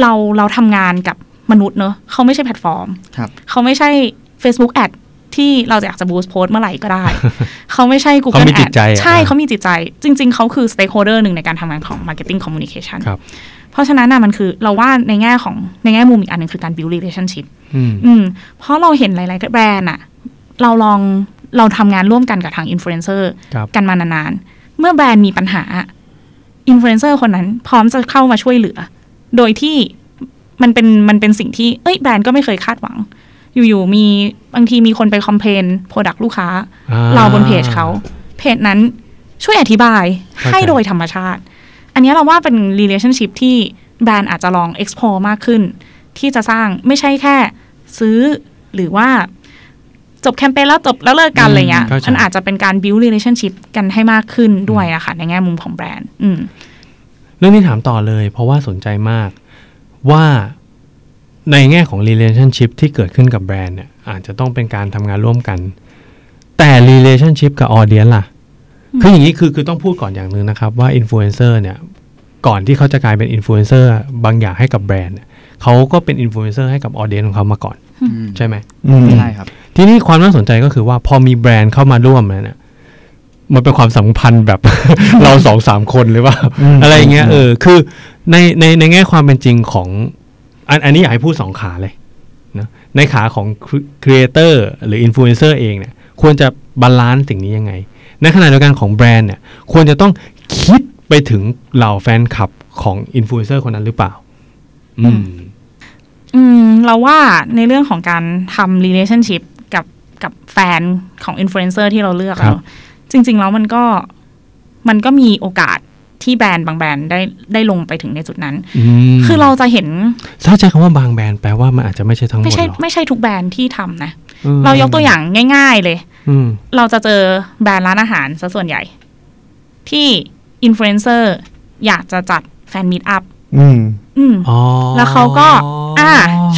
เราเราทำงานกับมนุษย์เนอะเขาไม่ใช่แพลตฟอร์มครับเขาไม่ใช่ Facebook Ad ที่เราอยากจะ boost post เมื่อไหร่ก็ได้ เขาไม่ใช่เขา Google มีจิต Ad ใจอะใช่เขามีจิตใจ จริง ๆ เขาคือ stakeholder หนึ่งในการทำงานของ marketing communication ครับเพราะฉะนั้นน่ะมันคือเราว่าในแง่ของในแง่มุมอีกอันหนึ่งคือการ build relationship อืมอืมเพราะเราเห็นหลาย ๆ แบรนด์อะเราลอง เราทำงานร่วมกันกับทางอินฟลูเอนเซอร์ครับกันมานานๆ เมื่อแบรนด์มีปัญหาอินฟลูเอนเซอร์คนนั้นพร้อมจะเข้ามาช่วยเหลือ โดยที่มันเป็นมันเป็นสิ่งที่เอ้ยแบรนด์ก็ไม่เคยคาดหวัง อยู่ๆมีบางทีมีคนไปคอมเพลนโปรดักต์ลูกค้าอ่เราบนเพจเขา เพจนั้นช่วยอธิบายเข้าใจให้โดยธรรมชาติ อันนี้เราว่าเป็น relationship ที่แบรนด์อาจจะลอง explore มากขึ้น ที่จะสร้างไม่ใช่แค่ซื้อหรือว่า จบแคมเปญแล้วจบแล้วเลิกกันอะไรเงี้ยเข้าใจมันอาจจะเป็นการ build relationship กันให้มากขึ้นด้วยอะค่ะในแง่มุมของแบรนด์อืมเรื่องนี้ถามต่อเลย เพราะว่าสนใจมากว่าในแง่ของ relationship ที่เกิดขึ้นกับแบรนด์เนี่ยอาจจะต้องเป็นการทำงานร่วมกัน แต่ relationship กับ audience ล่ะ คืออย่างนี้คือคือต้องพูดก่อนอย่างหนึ่งนะครับว่า influencer เนี่ย ก่อนที่เขาจะกลายเป็น influencer บางอย่างให้กับแบรนด์เนี่ยเขาก็เป็น influencer ให้กับ audience ของเขามาก่อนอืม ใช่ไหมอืมใช่ครับ ทีนี้ความน่าสนใจก็คือว่าพอมีแบรนด์เข้ามาร่วมแล้วเนี่ยมันเป็นความสัมพันธ์แบบเราสองสามคนหรือว่าอืมอะไรอย่างเงี้ยเออคือในในในแง่ความเป็นจริงของอันอันนี้อยากให้พูดสองขาเลยนะในขาของ creator หรืออินฟลูเอนเซอร์เองเนี่ยควรจะ balance สิ่งนี้ยังไง ในขณะเดียวกันของแบรนด์เนี่ยควรจะต้องคิดไปถึงเหล่าแฟนคลับของอินฟลูเอนเซอร์คนนั้นหรือเปล่า อืม อืม เราว่าในเรื่องของการทำ relationship กับกับแฟนของอินฟลูเอนเซอร์ที่เราเลือกอะครับเนาะจริง ๆ แล้วมันก็มันก็มีโอกาสที่แบรนด์บางแบรนด์ได้ได้ลงไปถึงในจุดนั้นคือเราจะเห็น ถ้าใช้คำว่าบางแบรนด์แปลว่ามันอาจจะไม่ใช่ทั้งหมดไม่ใช่หรอไม่ใช่ทุกแบรนด์ที่ทำนะอืมเรายกตัวอย่างง่าย ๆ เลยอืมเราจะเจอแบรนด์ร้านอาหารซะส่วนใหญ่ ที่อินฟลูเอนเซอร์อยากจะจัด fan meet upอืมอืมอ๋อแล้วเขาก็อ่า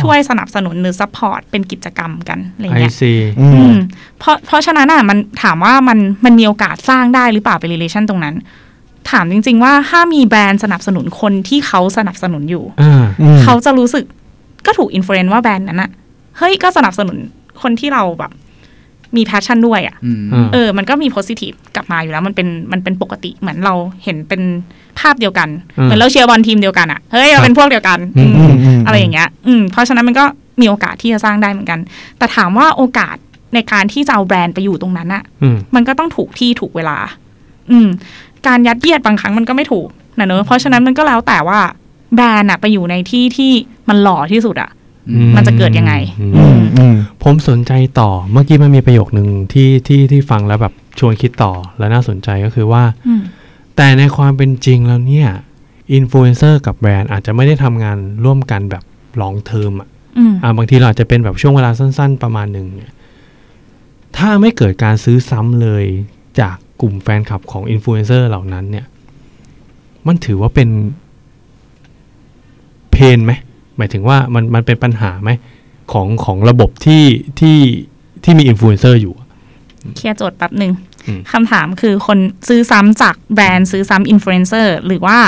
ช่วยสนับสนุนหรือ support เป็นกิจกรรมกันอะไรไอเงี้ยซีอือืมมเพราะเพราะฉะนั้นอะมันถามว่ามันมันมีโอกาสสร้างได้หรือเปล่าเป็น relation ตรงนั้น ถามจริง ๆ ว่าถ้ามีแบรนด์สนับสนุนคนที่เขาสนับสนุนอยู่อ่าอืมเขาจะรู้สึกก็ถูก influence ว่าแบรนด์นั้นอะเฮ้ยก็สนับสนุนคนที่เราแบบมี passion ด้วยอะอืมอ่าเออ มันก็มี positive กลับมาอยู่แล้ว มันเป็น มันเป็นปกติ เหมือนเราเห็นเป็น ภาพเดียวกันอืมเหมือนเราเชียร์บอลทีมเดียวกันอะเฮ้ยเราเป็นพวกเดียวกันอืมอืมอืมอะไรอย่างเงี้ย อืมเพราะฉะนั้นมันก็มีโอกาสที่จะสร้างได้เหมือนกัน แต่ถามว่าโอกาสในการที่จะเอาแบรนด์ไปอยู่ตรงนั้นอะอืมมันก็ต้องถูกที่ถูกเวลา อืม การยัดเยียดบางครั้งมันก็ไม่ถูกนะเนอะเพราะฉะนั้นมันก็แล้วแต่ว่าแบรนด์อะไปอยู่ในที่ที่มันหล่อที่สุดอะมันจะเกิดยังไงอืมอืมอืมผมสนใจต่อเมื่อกี้มันมีประโยคนึงที่ที่ที่ฟังแล้วแบบชวนคิดต่อแล้วน่าสนใจก็คือว่าอืม แต่ในความเป็นจริงแล้วเนี่ยอินฟลูเอนเซอร์กับแบรนด์อาจจะไม่ได้ทำงานร่วมกันแบบ long-term อะอืมอ่าบางทีเราอาจจะเป็นแบบช่วงเวลาสั้น ๆ ประมาณหนึ่งเนี่ยถ้าไม่เกิดการซื้อซ้ำเลยจากกลุ่มแฟนคลับของอินฟลูเอนเซอร์เหล่านั้นเนี่ย มันถือว่าเป็น pain ไหมหมายถึงว่ามันมันเป็นปัญหาไหมของของระบบที่ที่ที่มีอินฟลูเอนเซอร์อยู่อะเคลียร์โจทย์แป๊บหนึ่งอืม คำถามคือคนซื้อซ้ำจากแบรนด์ซื้อซ้ำอินฟลูเอนเซอร์หรือว่า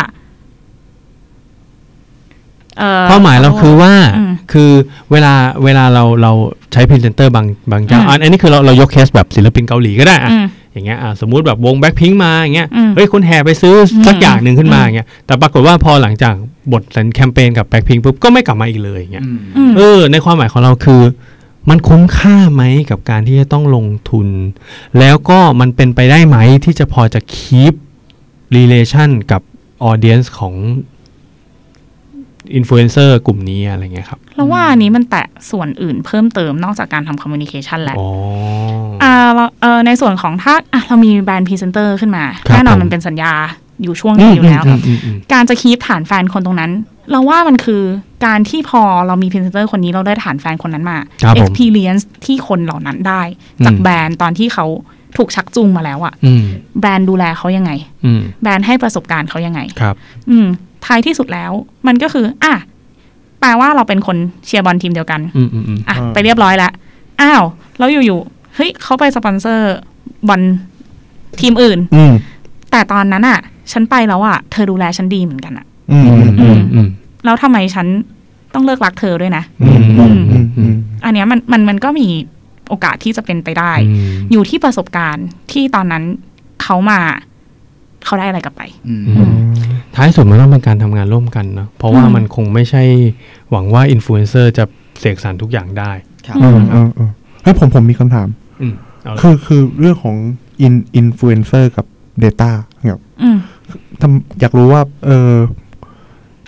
เอ่อเป้าหมายเราคือว่าอืมคือเวลาเวลาเราเราใช้พรีเซนเตอร์บางบางเจ้าอืมอันอันนี้คือเราเรายกเคสแบบศิลปินเกาหลีก็ได้อะอืมอย่างเงี้ยอะสมมุติแบบวงแบ็คพิงมาอย่างเงี้ยอืมเฮ้ยคุณแห่ไปซื้อสักอืมอย่างหนึ่งขึ้นมาอืมอย่างเงี้ยแต่ปรากฏว่าพอหลังจากหมดสัญญาแคมเปญกับแบ็คพิงปุ๊บก็ไม่กลับมาอีกเลยอย่างเงี้ยอืมอืมเออในความหมายของเราคือ มันคุ้มค่าไหมกับการที่จะต้องลงทุน แล้วก็มันเป็นไปได้ไหมที่จะพอจะคีป relation กับ audience ของอินฟลูเอนเซอร์กลุ่มนี้อะไรเงี้ยครับเราว่าอันนี้มันแตะส่วนอื่นเพิ่มเติมนอกจากการทำ communication แหละอ๋ออ่าเราเออในส่วนของถ้าอะเรามีแบรนด์พรีเซนเตอร์ขึ้นมาครับแน่นอนผมมันเป็นสัญญา อยู่ช่วงหนึ่งอยู่แล้วอืมอืมอืมการจะ keep ฐานแฟนคนตรงนั้น เราว่ามันคือการที่พอเรามีพรีเซนเตอร์คนนี้เราได้ฐานแฟนคนนั้นมาครับผม experience ที่คนเหล่านั้นได้ จากอืมแบรนด์ตอนที่เขาถูกชักจูงมาแล้วอะอืมแบรนด์ดูแลเขายังไงอืมแบรนด์ให้ประสบการณ์เขายังไงครับ อืมท้ายที่สุดแล้ว มันก็คืออะแปลว่าเราเป็นคนเชียร์บอลทีมเดียวกันอืมอืมอืมอะอ่าไปเรียบร้อยแล้วอ้าวแล้วอยู่ๆเฮ้ยเขาไปสปอนเซอร์บอลทีมอื่นอืมแต่ตอนนั้นอะ ฉันไปแล้วอะ เธอดูแลฉันดีเหมือนกันอะอืมอืมอืมอืมแล้วทำไมฉันต้องเลิกรักเธอด้วยนะอืมอืมอืมอืมอันเนี้ยมันมันมันก็มีโอกาสที่จะเป็นไปได้อืมอยู่ที่ประสบการณ์ที่ตอนนั้นเขามาเขาได้อะไรกลับไปอืมอืมท้ายสุดมันต้องเป็นการทำงานร่วมกันเนอะเพราะว่าอืมมันคงไม่ใช่หวังว่าอินฟลูเอนเซอร์จะเสกสรรทุกอย่างได้ครับเออเออเออเฮ้ยผมผมมีคำถามอืมเอาละคือคือเรื่องของอินอินฟลูเอนเซอร์กับ Data เนี่ยอืม ทำอยากรู้ว่า เออ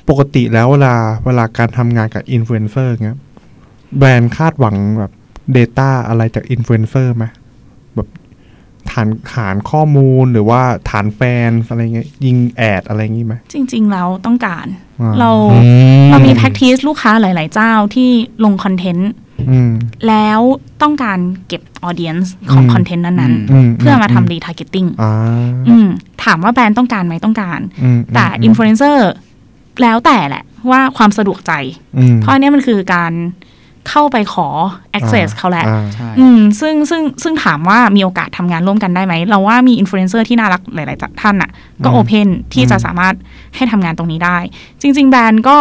ปกติแล้วเวลาเวลาการทำงานกับอินฟลูเอนเซอร์เงี้ยแบรนด์คาดหวังแบบ Data อะไรจากอินฟลูเอนเซอร์ไหมแบบฐานฐานข้อมูลหรือว่าฐานแฟนอะไรเงี้ยยิง ad อะไรอย่างงี้ไหมจริง ๆ แล้วต้องการอ่าเราอืเรามี practice ลูกค้าหลาย ๆ เจ้าที่ลงคอนเทนต์อืม แล้วต้องการเก็บ audience ของอืมคอนเทนต์นั้นอืมๆเพื่อมาทำ retargeting อ่าอืมถามว่าแบรนด์ต้องการไหมต้องการอืมแต่มอินฟลูเอนเซอร์แล้วแต่แหละว่าความสะดวกใจอืมเพราะอันเนี้ยมันคือการเข้าไปขอ access เขาแหละอ่าใช่อืมซึ่งซึ่งซึ่งถามว่ามีโอกาสทำงานร่วมกันได้ไหม เราว่ามีอินฟลูเอนเซอร์ที่น่ารักหลาย ๆ ท่านอะ ก็อืม open ที่จะอืมสามารถให้ทำงานตรงนี้ได้ จริง ๆ แบรนด์ก็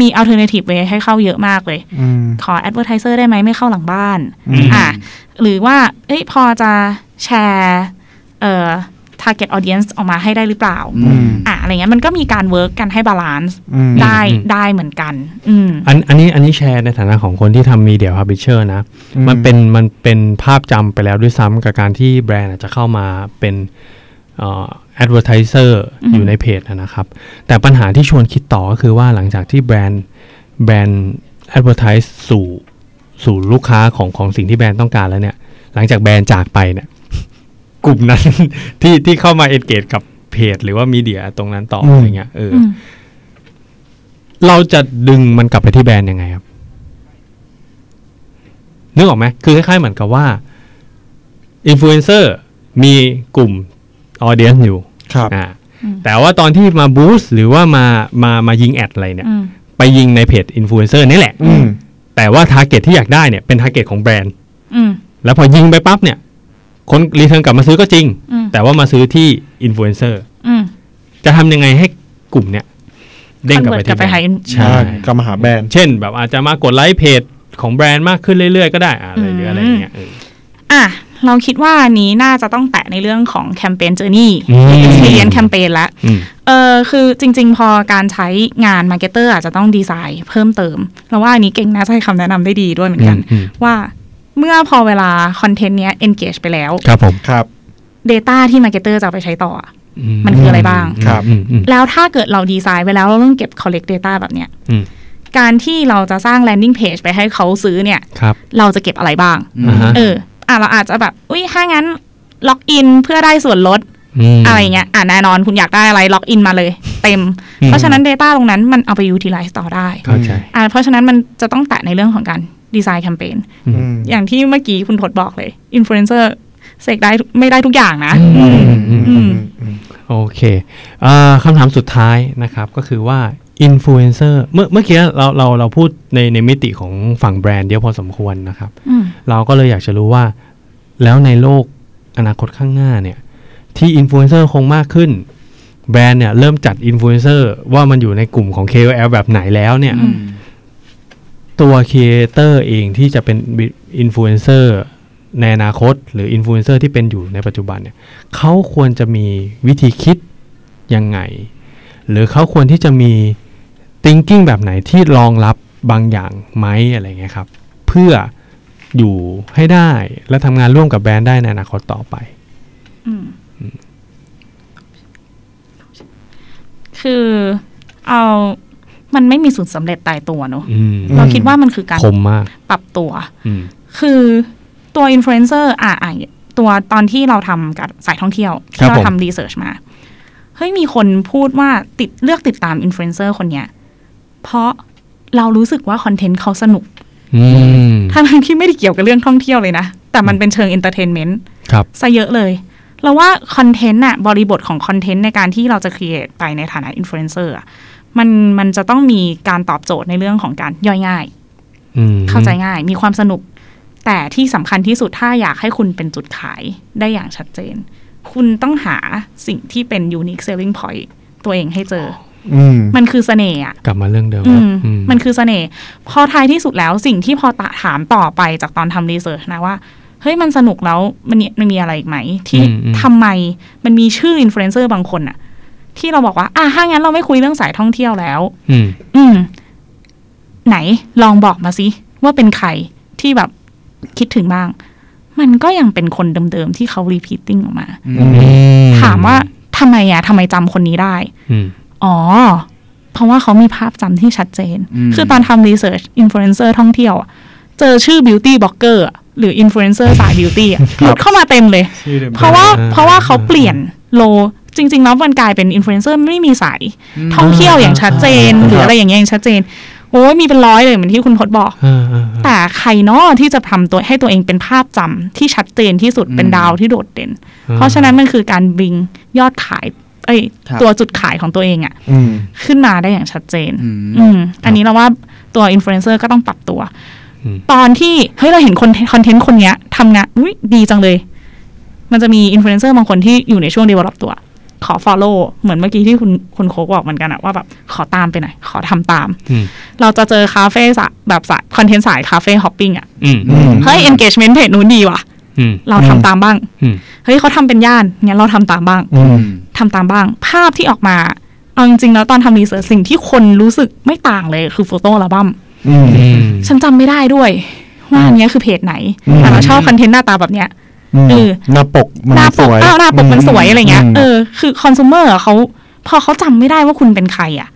มี alternative way ให้เข้าเยอะมากเลยอืมขอ advertiser ได้ไหมไม่เข้าหลังบ้านอืมอะหรือว่าเอ้ยพอจะแชร์เอ่อ target audience ออกมาให้ได้หรือเปล่าอืมอะอะไรเงี้ยมันก็มีการ work กันให้ balance อืมได้อืมได้เหมือนกันอืมอันอันนี้อันนี้แชร์ในฐานะของคนที่ทำ media publisher นะอืมมันเป็นมันเป็นภาพจำไปแล้วด้วยซ้ำกับการที่แบรนด์อาจจะเข้ามาเป็นเอ่อ advertiser อือฮึอยู่ในเพจนะครับ แต่ปัญหาที่ชวนคิดต่อก็คือว่าหลังจากที่แบรนด์แบรนด์ advertise สู่สู่ลูกค้าของของสิ่งที่แบรนด์ต้องการแล้วเนี่ย หลังจากแบรนด์จากไปเนี่ย กลุ่มนั้นที่ที่เข้ามาเอนเกจกับเพจ หรือว่ามีเดียตรงนั้นต่ออืมอะไรเงี้ยเออออืมเราจะดึงมันกลับไปที่แบรนด์ยังไงครับนึกออกไหมคือคล้ายๆเหมือนกับว่าอินฟลูเอนเซอร์มีกลุ่ม audience อยู่ครับอ่าอืมแต่ว่าตอนที่มา boost หรือว่ามามามายิง ad อะไรเนี่ยอืมไปยิงในเพจอินฟลูเอนเซอร์นี่แหละอืมแต่ว่า target ที่อยากได้เนี่ยเป็น target ของแบรนด์อืมแล้วพอยิงไปปั๊บเนี่ย คน return กลับมาซื้อก็จริงอืมแต่ว่ามาซื้อที่อินฟลูเอนเซอร์อืมจะทำยังไงให้กลุ่มเนี่ยเด้งกลับไป Convert กลัที่บไปแบรหานด์ใช่ใช่กลับมาหาแบรนด์ เช่น แบบอาจจะมากดไลค์เพจของแบรนด์มากขึ้นเรื่อยๆก็ได้อะอะไรหรืออะไรอย่างเงี้ยเอออะ เราคิดว่าอันนี้น่าจะต้องแตะในเรื่องของแคมเปญ journey อืม experience แคมเปญละอืมเออคือจริง ๆ พอการใช้งาน marketer อาจจะต้องดีไซน์เพิ่มเติม เราว่าอันนี้เก่งน่าจะให้คำแนะนำได้ดีด้วยเหมือนกันอืมว่าเมื่อพอเวลาคอนเทนต์เนี้ย engage ไปแล้ว ครับผมครับ Data ที่ marketer จะเอาไปใช้ต่ออะมันคืออะไรบ้างครับอืมอืมแล้วถ้าเกิดเราดีไซน์ไว้แล้วเราต้องเก็บ collect data แบบเนี้ยอืมการที่เราจะสร้าง landing page ไปให้เขาซื้อเนี่ยครับเราจะเก็บอะไรบ้างอืมอ่าฮะเออ อะเราอาจจะแบบ อุ้ยถ้างั้นล็อกอินเพื่อได้ส่วนลดมอะไรเงี้ยอะแน่นอนคุณอยากได้อะไรล็อกอินมาเลย เต็มอืมเพราะฉะนั้น Data ตรงนั้นมันเอาไป utilize ต่อได้เข้าใจอะเพราะฉะนั้นมันจะต้องแตะในเรื่องของการดีไซน์แคมเปญอืมอืมอย่างที่เมื่อกี้คุณทศบอกเลยอินฟลูเอนเซอร์เสกได้ไม่ได้ทุกอย่างนะอืมอืมอืมอืมโอเคอ่าคำถามสุดท้ายนะครับก็คือว่า อินฟลูเอนเซอร์เมื่อเมื่อกี้เราเราเราพูดในในมิติของฝั่งแบรนด์เยอะพอสมควรนะครับอืมเราก็เลยอยากจะรู้ว่า แล้วในโลกอนาคตข้างหน้าเนี่ย ที่อินฟลูเอนเซอร์คงมากขึ้น แบรนด์เนี่ยเริ่มจัดอินฟลูเอนเซอร์ว่ามันอยู่ในกลุ่มของ KOL แบบไหนแล้วเนี่ยอืมตัว creator เองที่จะเป็นอินฟลูเอนเซอร์ในอนาคต หรืออินฟลูเอนเซอร์ที่เป็นอยู่ในปัจจุบันเนี่ยเขาควรจะมีวิธีคิดยังไง หรือเขาควรที่จะมี thinking แบบไหนที่รองรับบางอย่างไหมอะไรเงี้ยครับ เพื่ออยู่ให้ได้และทำงานร่วมกับแบรนด์ได้ในอนาคตต่อไปอืมคือเอามันไม่มีสูตรสำเร็จตายตัวเนอะอืมเราคิดว่ามันคือการคมมากปรับตัวอืมคือตัวอินฟลูเอนเซอร์อะอะตัวตอนที่เราทำกับสายท่องเที่ยวครัที่บเราผมทำ research มา เฮ้ยมีคนพูดว่าติดเลือกติดตามอินฟลูเอนเซอร์คนเนี้ย เพราะเรารู้สึกว่าคอนเทนต์เขาสนุกอืมทั้งๆที่ไม่ได้เกี่ยวกับเรื่องท่องเที่ยวเลยนะ แต่มันเป็นเชิง entertainment ครับซะเยอะเลยเราว่าคอนเทนต์น่ะบริบทของคอนเทนต์ในการที่เราจะ create ไปในฐานะอินฟลูเอนเซอร์อะมันมันจะต้องมีการตอบโจทย์ในเรื่องของการย่อยง่ายอืมเข้าใจง่าย มีความสนุก แต่ที่สำคัญที่สุดถ้าอยากให้คุณเป็นจุดขายได้อย่างชัดเจน คุณต้องหาสิ่งที่เป็น unique selling point ตัวเองให้เจออื มมันคือเสน่ห์อะกลับมาเรื่องเดิมอืนะมอืมมันคือเสน่ห์พอท้ายที่สุดแล้วสิ่งที่พอตะถามต่อไปจากตอนทำรีเสิร์ชนะว่าเฮ้ยมันสนุกแล้วมันมีมันมีอะไรอีกไหม ที่อืมอืมทำไมมันมีชื่ออินฟลูเอนเซอร์บางคนอะที่เราบอกว่า อะถ้างั้นเราไม่คุยเรื่องสายท่องเที่ยวแล้ว อืม อืม ไหนลองบอกมาสิว่าเป็นใครที่แบบคิดถึงบ้าง มันก็ยังเป็นคนเดิมๆที่เขา repeating ออกมาอืมถามว่าทำไมอะทำไมจำคนนี้ได้ อืมอ๋อ เพราะว่าเขามีภาพจำที่ชัดเจนอืมคือตอนทำ research อินฟลูเอนเซอร์ท่องเที่ยวอะเจอชื่อ beauty bloggerหรืออินฟลูเอนเซอร์สาย beauty อะหลุดเข้ามาเต็มเลยชื่อเดิมเพราะว่าอ่าเพราะว่าเขาเปลี่ยน role จริง ๆ แล้วมันกลายเป็นอินฟลูเอนเซอร์ไม่มีสายท่องเที่ยวอย่างชัดเจน หรืออะไรอย่างเงี้ยอย่างชัดเจน โอ้ยมีเป็นร้อยเลยเหมือนที่คุณพจน์บอกอ่าอ่าอ่าแต่ใครเนาะที่จะทำตัวให้ตัวเองเป็นภาพจำที่ชัดเจนที่สุดอืมเป็นดาวที่โดดเด่น เพราะฉะนั้นมันคือการบิงยอดขาย เอ้ยครับตัวจุดขายของตัวเองอะอืมขึ้นมาได้อย่างชัดเจนอืมอืมอันนี้เราว่าตัวอินฟลูเอนเซอร์ก็ต้องปรับตัวอืมตอนที่เฮ้ยเราเห็นคนคอนเทนต์คนเนี้ยทำงานอุ้ยดีจังเลย มันจะมีอินฟลูเอนเซอร์บางคนที่อยู่ในช่วง develop ตัว ขอ follow เหมือนเมื่อกี้ที่คุณคุณโคกบอกเหมือนกันอะว่าแบบขอตามไปหน่อย ขอทำตามอืมเราจะเจอคาเฟ่สะแบบสายคอนเทนต์สาย cafe hopping อะอืมอืมเฮ้ย engagement page นู้นดีว่ะอืมเราทำตามบ้างอืมเฮ้ยเขาทำเป็นย่านงั้นเราทำตามบ้างอืม ทำตามบ้าง ภาพที่ออกมา เอาจริงๆแล้วตอนทำรีเสิร์ชสิ่งที่คนรู้สึกไม่ต่างเลยคือโฟโต้อัลบั้มอืมอืมฉันจำไม่ได้ด้วย ว่าอันเนี้ยคือเพจไหนอืมแต่เราชอบคอนเทนต์หน้าตาแบบเนี้ยมเออหน้าปกมันหน้าปสกวยอ้าวหน้าปกมันสวยอะไรเงี้ยมเออคือคอน sumer อะเขาพอเขาจำไม่ได้ว่าคุณเป็นใครอะ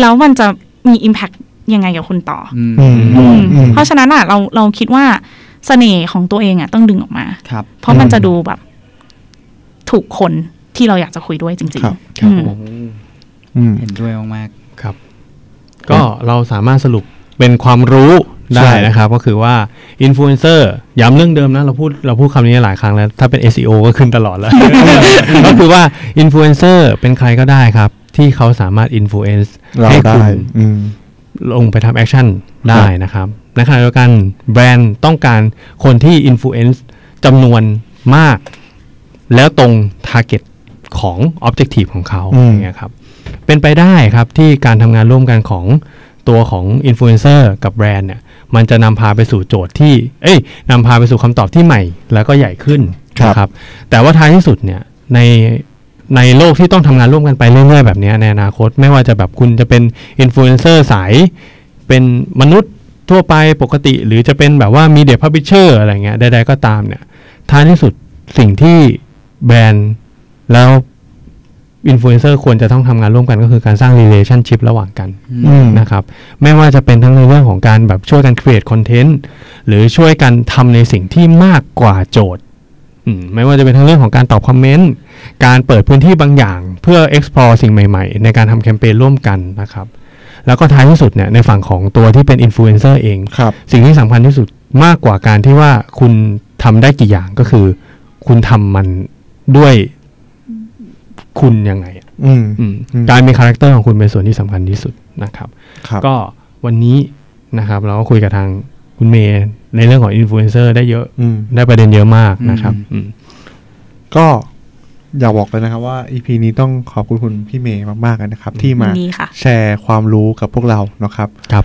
แล้วมันจะมี impact ยังไงกับคุณต่ออืมอืมออืมอืมเพราะฉะนั้นอะ เราเราคิดว่าเสน่ห์ของตัวเองอะต้องดึงออกมาครับ เพราะมันอืมจะดูแบบ ถูกคน ที่เราอยากจะคุยด้วยจริง ครับๆอืมอืม เห็นด้วยมากครับ ก็เราสามารถสรุปเป็นความรู้ได้ใช่นะครับ ก็คือว่าอินฟลูเอนเซอร์ย้ำเรื่องเดิมนะ เราพูดเราพูดคำนี้หลายครั้งแล้ว ถ้าเป็น SEO ก็ขึ้นตลอดแล้ว ก็คือว่าอินฟลูเอนเซอร์เป็นใครก็ได้ครับ ที่เขาสามารถ influence เราให้ได้ คุณอืม ลงไปทำ actionได้นะครับในขณะเดียวกันแบรนด์ต้องการคนที่ influence จำนวนมาก แล้วตรง t a r g e t ของ Objective ของเขาอืมอย่างเงี้ยครับเป็นไปได้ครับที่การทำงานร่วมกันของตัวของอินฟลูเอนเซอร์กับแบรนด์เนี่ยมันจะนำพาไปสู่โจทย์ที่ เอ้ยนำพาไปสู่คำตอบที่ใหม่ แล้วก็ใหญ่ขึ้นครับนะครับแต่ว่าท้ายที่สุดเนี่ยในในโลกที่ต้องทำงานร่วมกันไปเรื่อยๆแบบเนี้ยในอนาคต ไม่ว่าจะแบบคุณจะเป็นอินฟลูเอนเซอร์สายเป็นมนุษย์ทั่วไปปกติ หรือจะเป็นแบบว่า media publisher อะไรเงี้ยใดๆก็ตามเนี่ยท้ายที่สุดสิ่งที่แบรนด์ แล้วอินฟลูเอนเซอร์ควรจะต้องทำงานร่วมกันก็คือการสร้าง relationship ระหว่างกันๆอืมนะครับไม่ว่าจะเป็นทั้งในเรื่องของการแบบช่วยกัน create content หรือช่วยกันทำในสิ่งที่มากกว่าโจทย์อืมไม่ว่าจะเป็นทั้งเรื่องของการตอบคอมเมนต์การเปิดพื้นที่บางอย่าง เพื่อ explore สิ่งใหม่ๆ ในการทำแคมเปญร่วมกันนะครับ แล้วก็ท้ายที่สุดเนี่ยในฝั่งของตัวที่เป็นอินฟลูเอนเซอร์เองครับสิ่งที่สำคัญที่สุดมากกว่าการที่ว่าคุณทำได้กี่อย่างก็คือ คุณทำมันด้วย คุณยังไงอะอืมอืมอืมการมีคาแรคเตอร์ของคุณเป็นส่วนที่สำคัญที่สุดนะครับครับก็วันนี้นะครับเราก็คุยกับทางคุณเมย์ในเรื่องของอินฟลูเอนเซอร์ได้เยอะอืมได้ประเด็นเยอะมากนะครับอืมอืมก็อยากบอกเลยนะครับว่า EP นี้ต้องขอบคุณคุณพี่เมย์มากๆเลยนะครับ ที่มายินดีค่ะแชร์ความรู้กับพวกเรานะครับครับ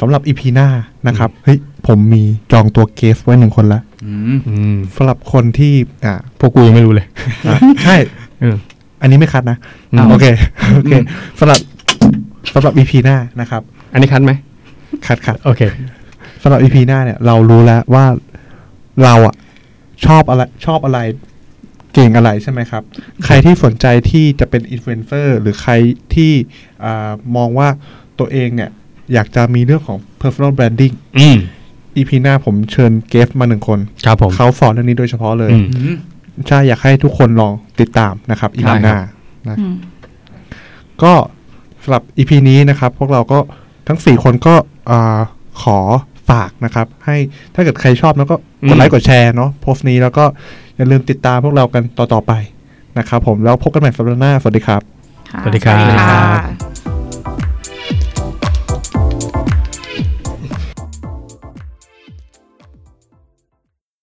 สำหรับ EP หน้านะครับเฮ้ยผมมีจองตัวเกสไว้หนึ่งคนละอืมอืมสำหรับคนที่ อ่าพวกกูยังไม่รู้เลยอะใช่เอออันนี้ไม่คัดนะอืมโอเคโอเคสำหรับสำหรับ EP หน้านะครับ อันนี้คัดไหมคัดคัดโอเคสำหรับ EP หน้าเนี่ย เรารู้แล้วว่าเราอะชอบอะไรชอบอะไรเก่งอะไรใช่ไหมครับ ใครที่สนใจที่จะเป็นอินฟลูเอนเซอร์หรือใครที่อามองว่าตัวเองเนี่ย อยากจะมีเรื่องของ personal branding อืม EP หน้าผมเชิญเกสมาหนึ่งคนครับผมเขาสอนเรื่องนี้โดยเฉพาะเลยอืมอืม ใช่อยากให้ทุกคนลองติดตามนะครับ EP ได้ครับหน้านะอืมก็สำหรับ EP นี้นะครับ พวกเราก็ทั้ง4คนก็อ่าขอฝากนะครับ ให้ถ้าเกิดใครชอบแล้วก็กดไลค์กดแชร์เนาะโพสต์นี้แล้วก็อย่าลืมติดตามพวกเรากันต่อ ๆ ไปนะครับผมแล้วพบกันใหม่สัปดาห์หน้า สวัสดีครับค่ะสวัสดีครับค่ะ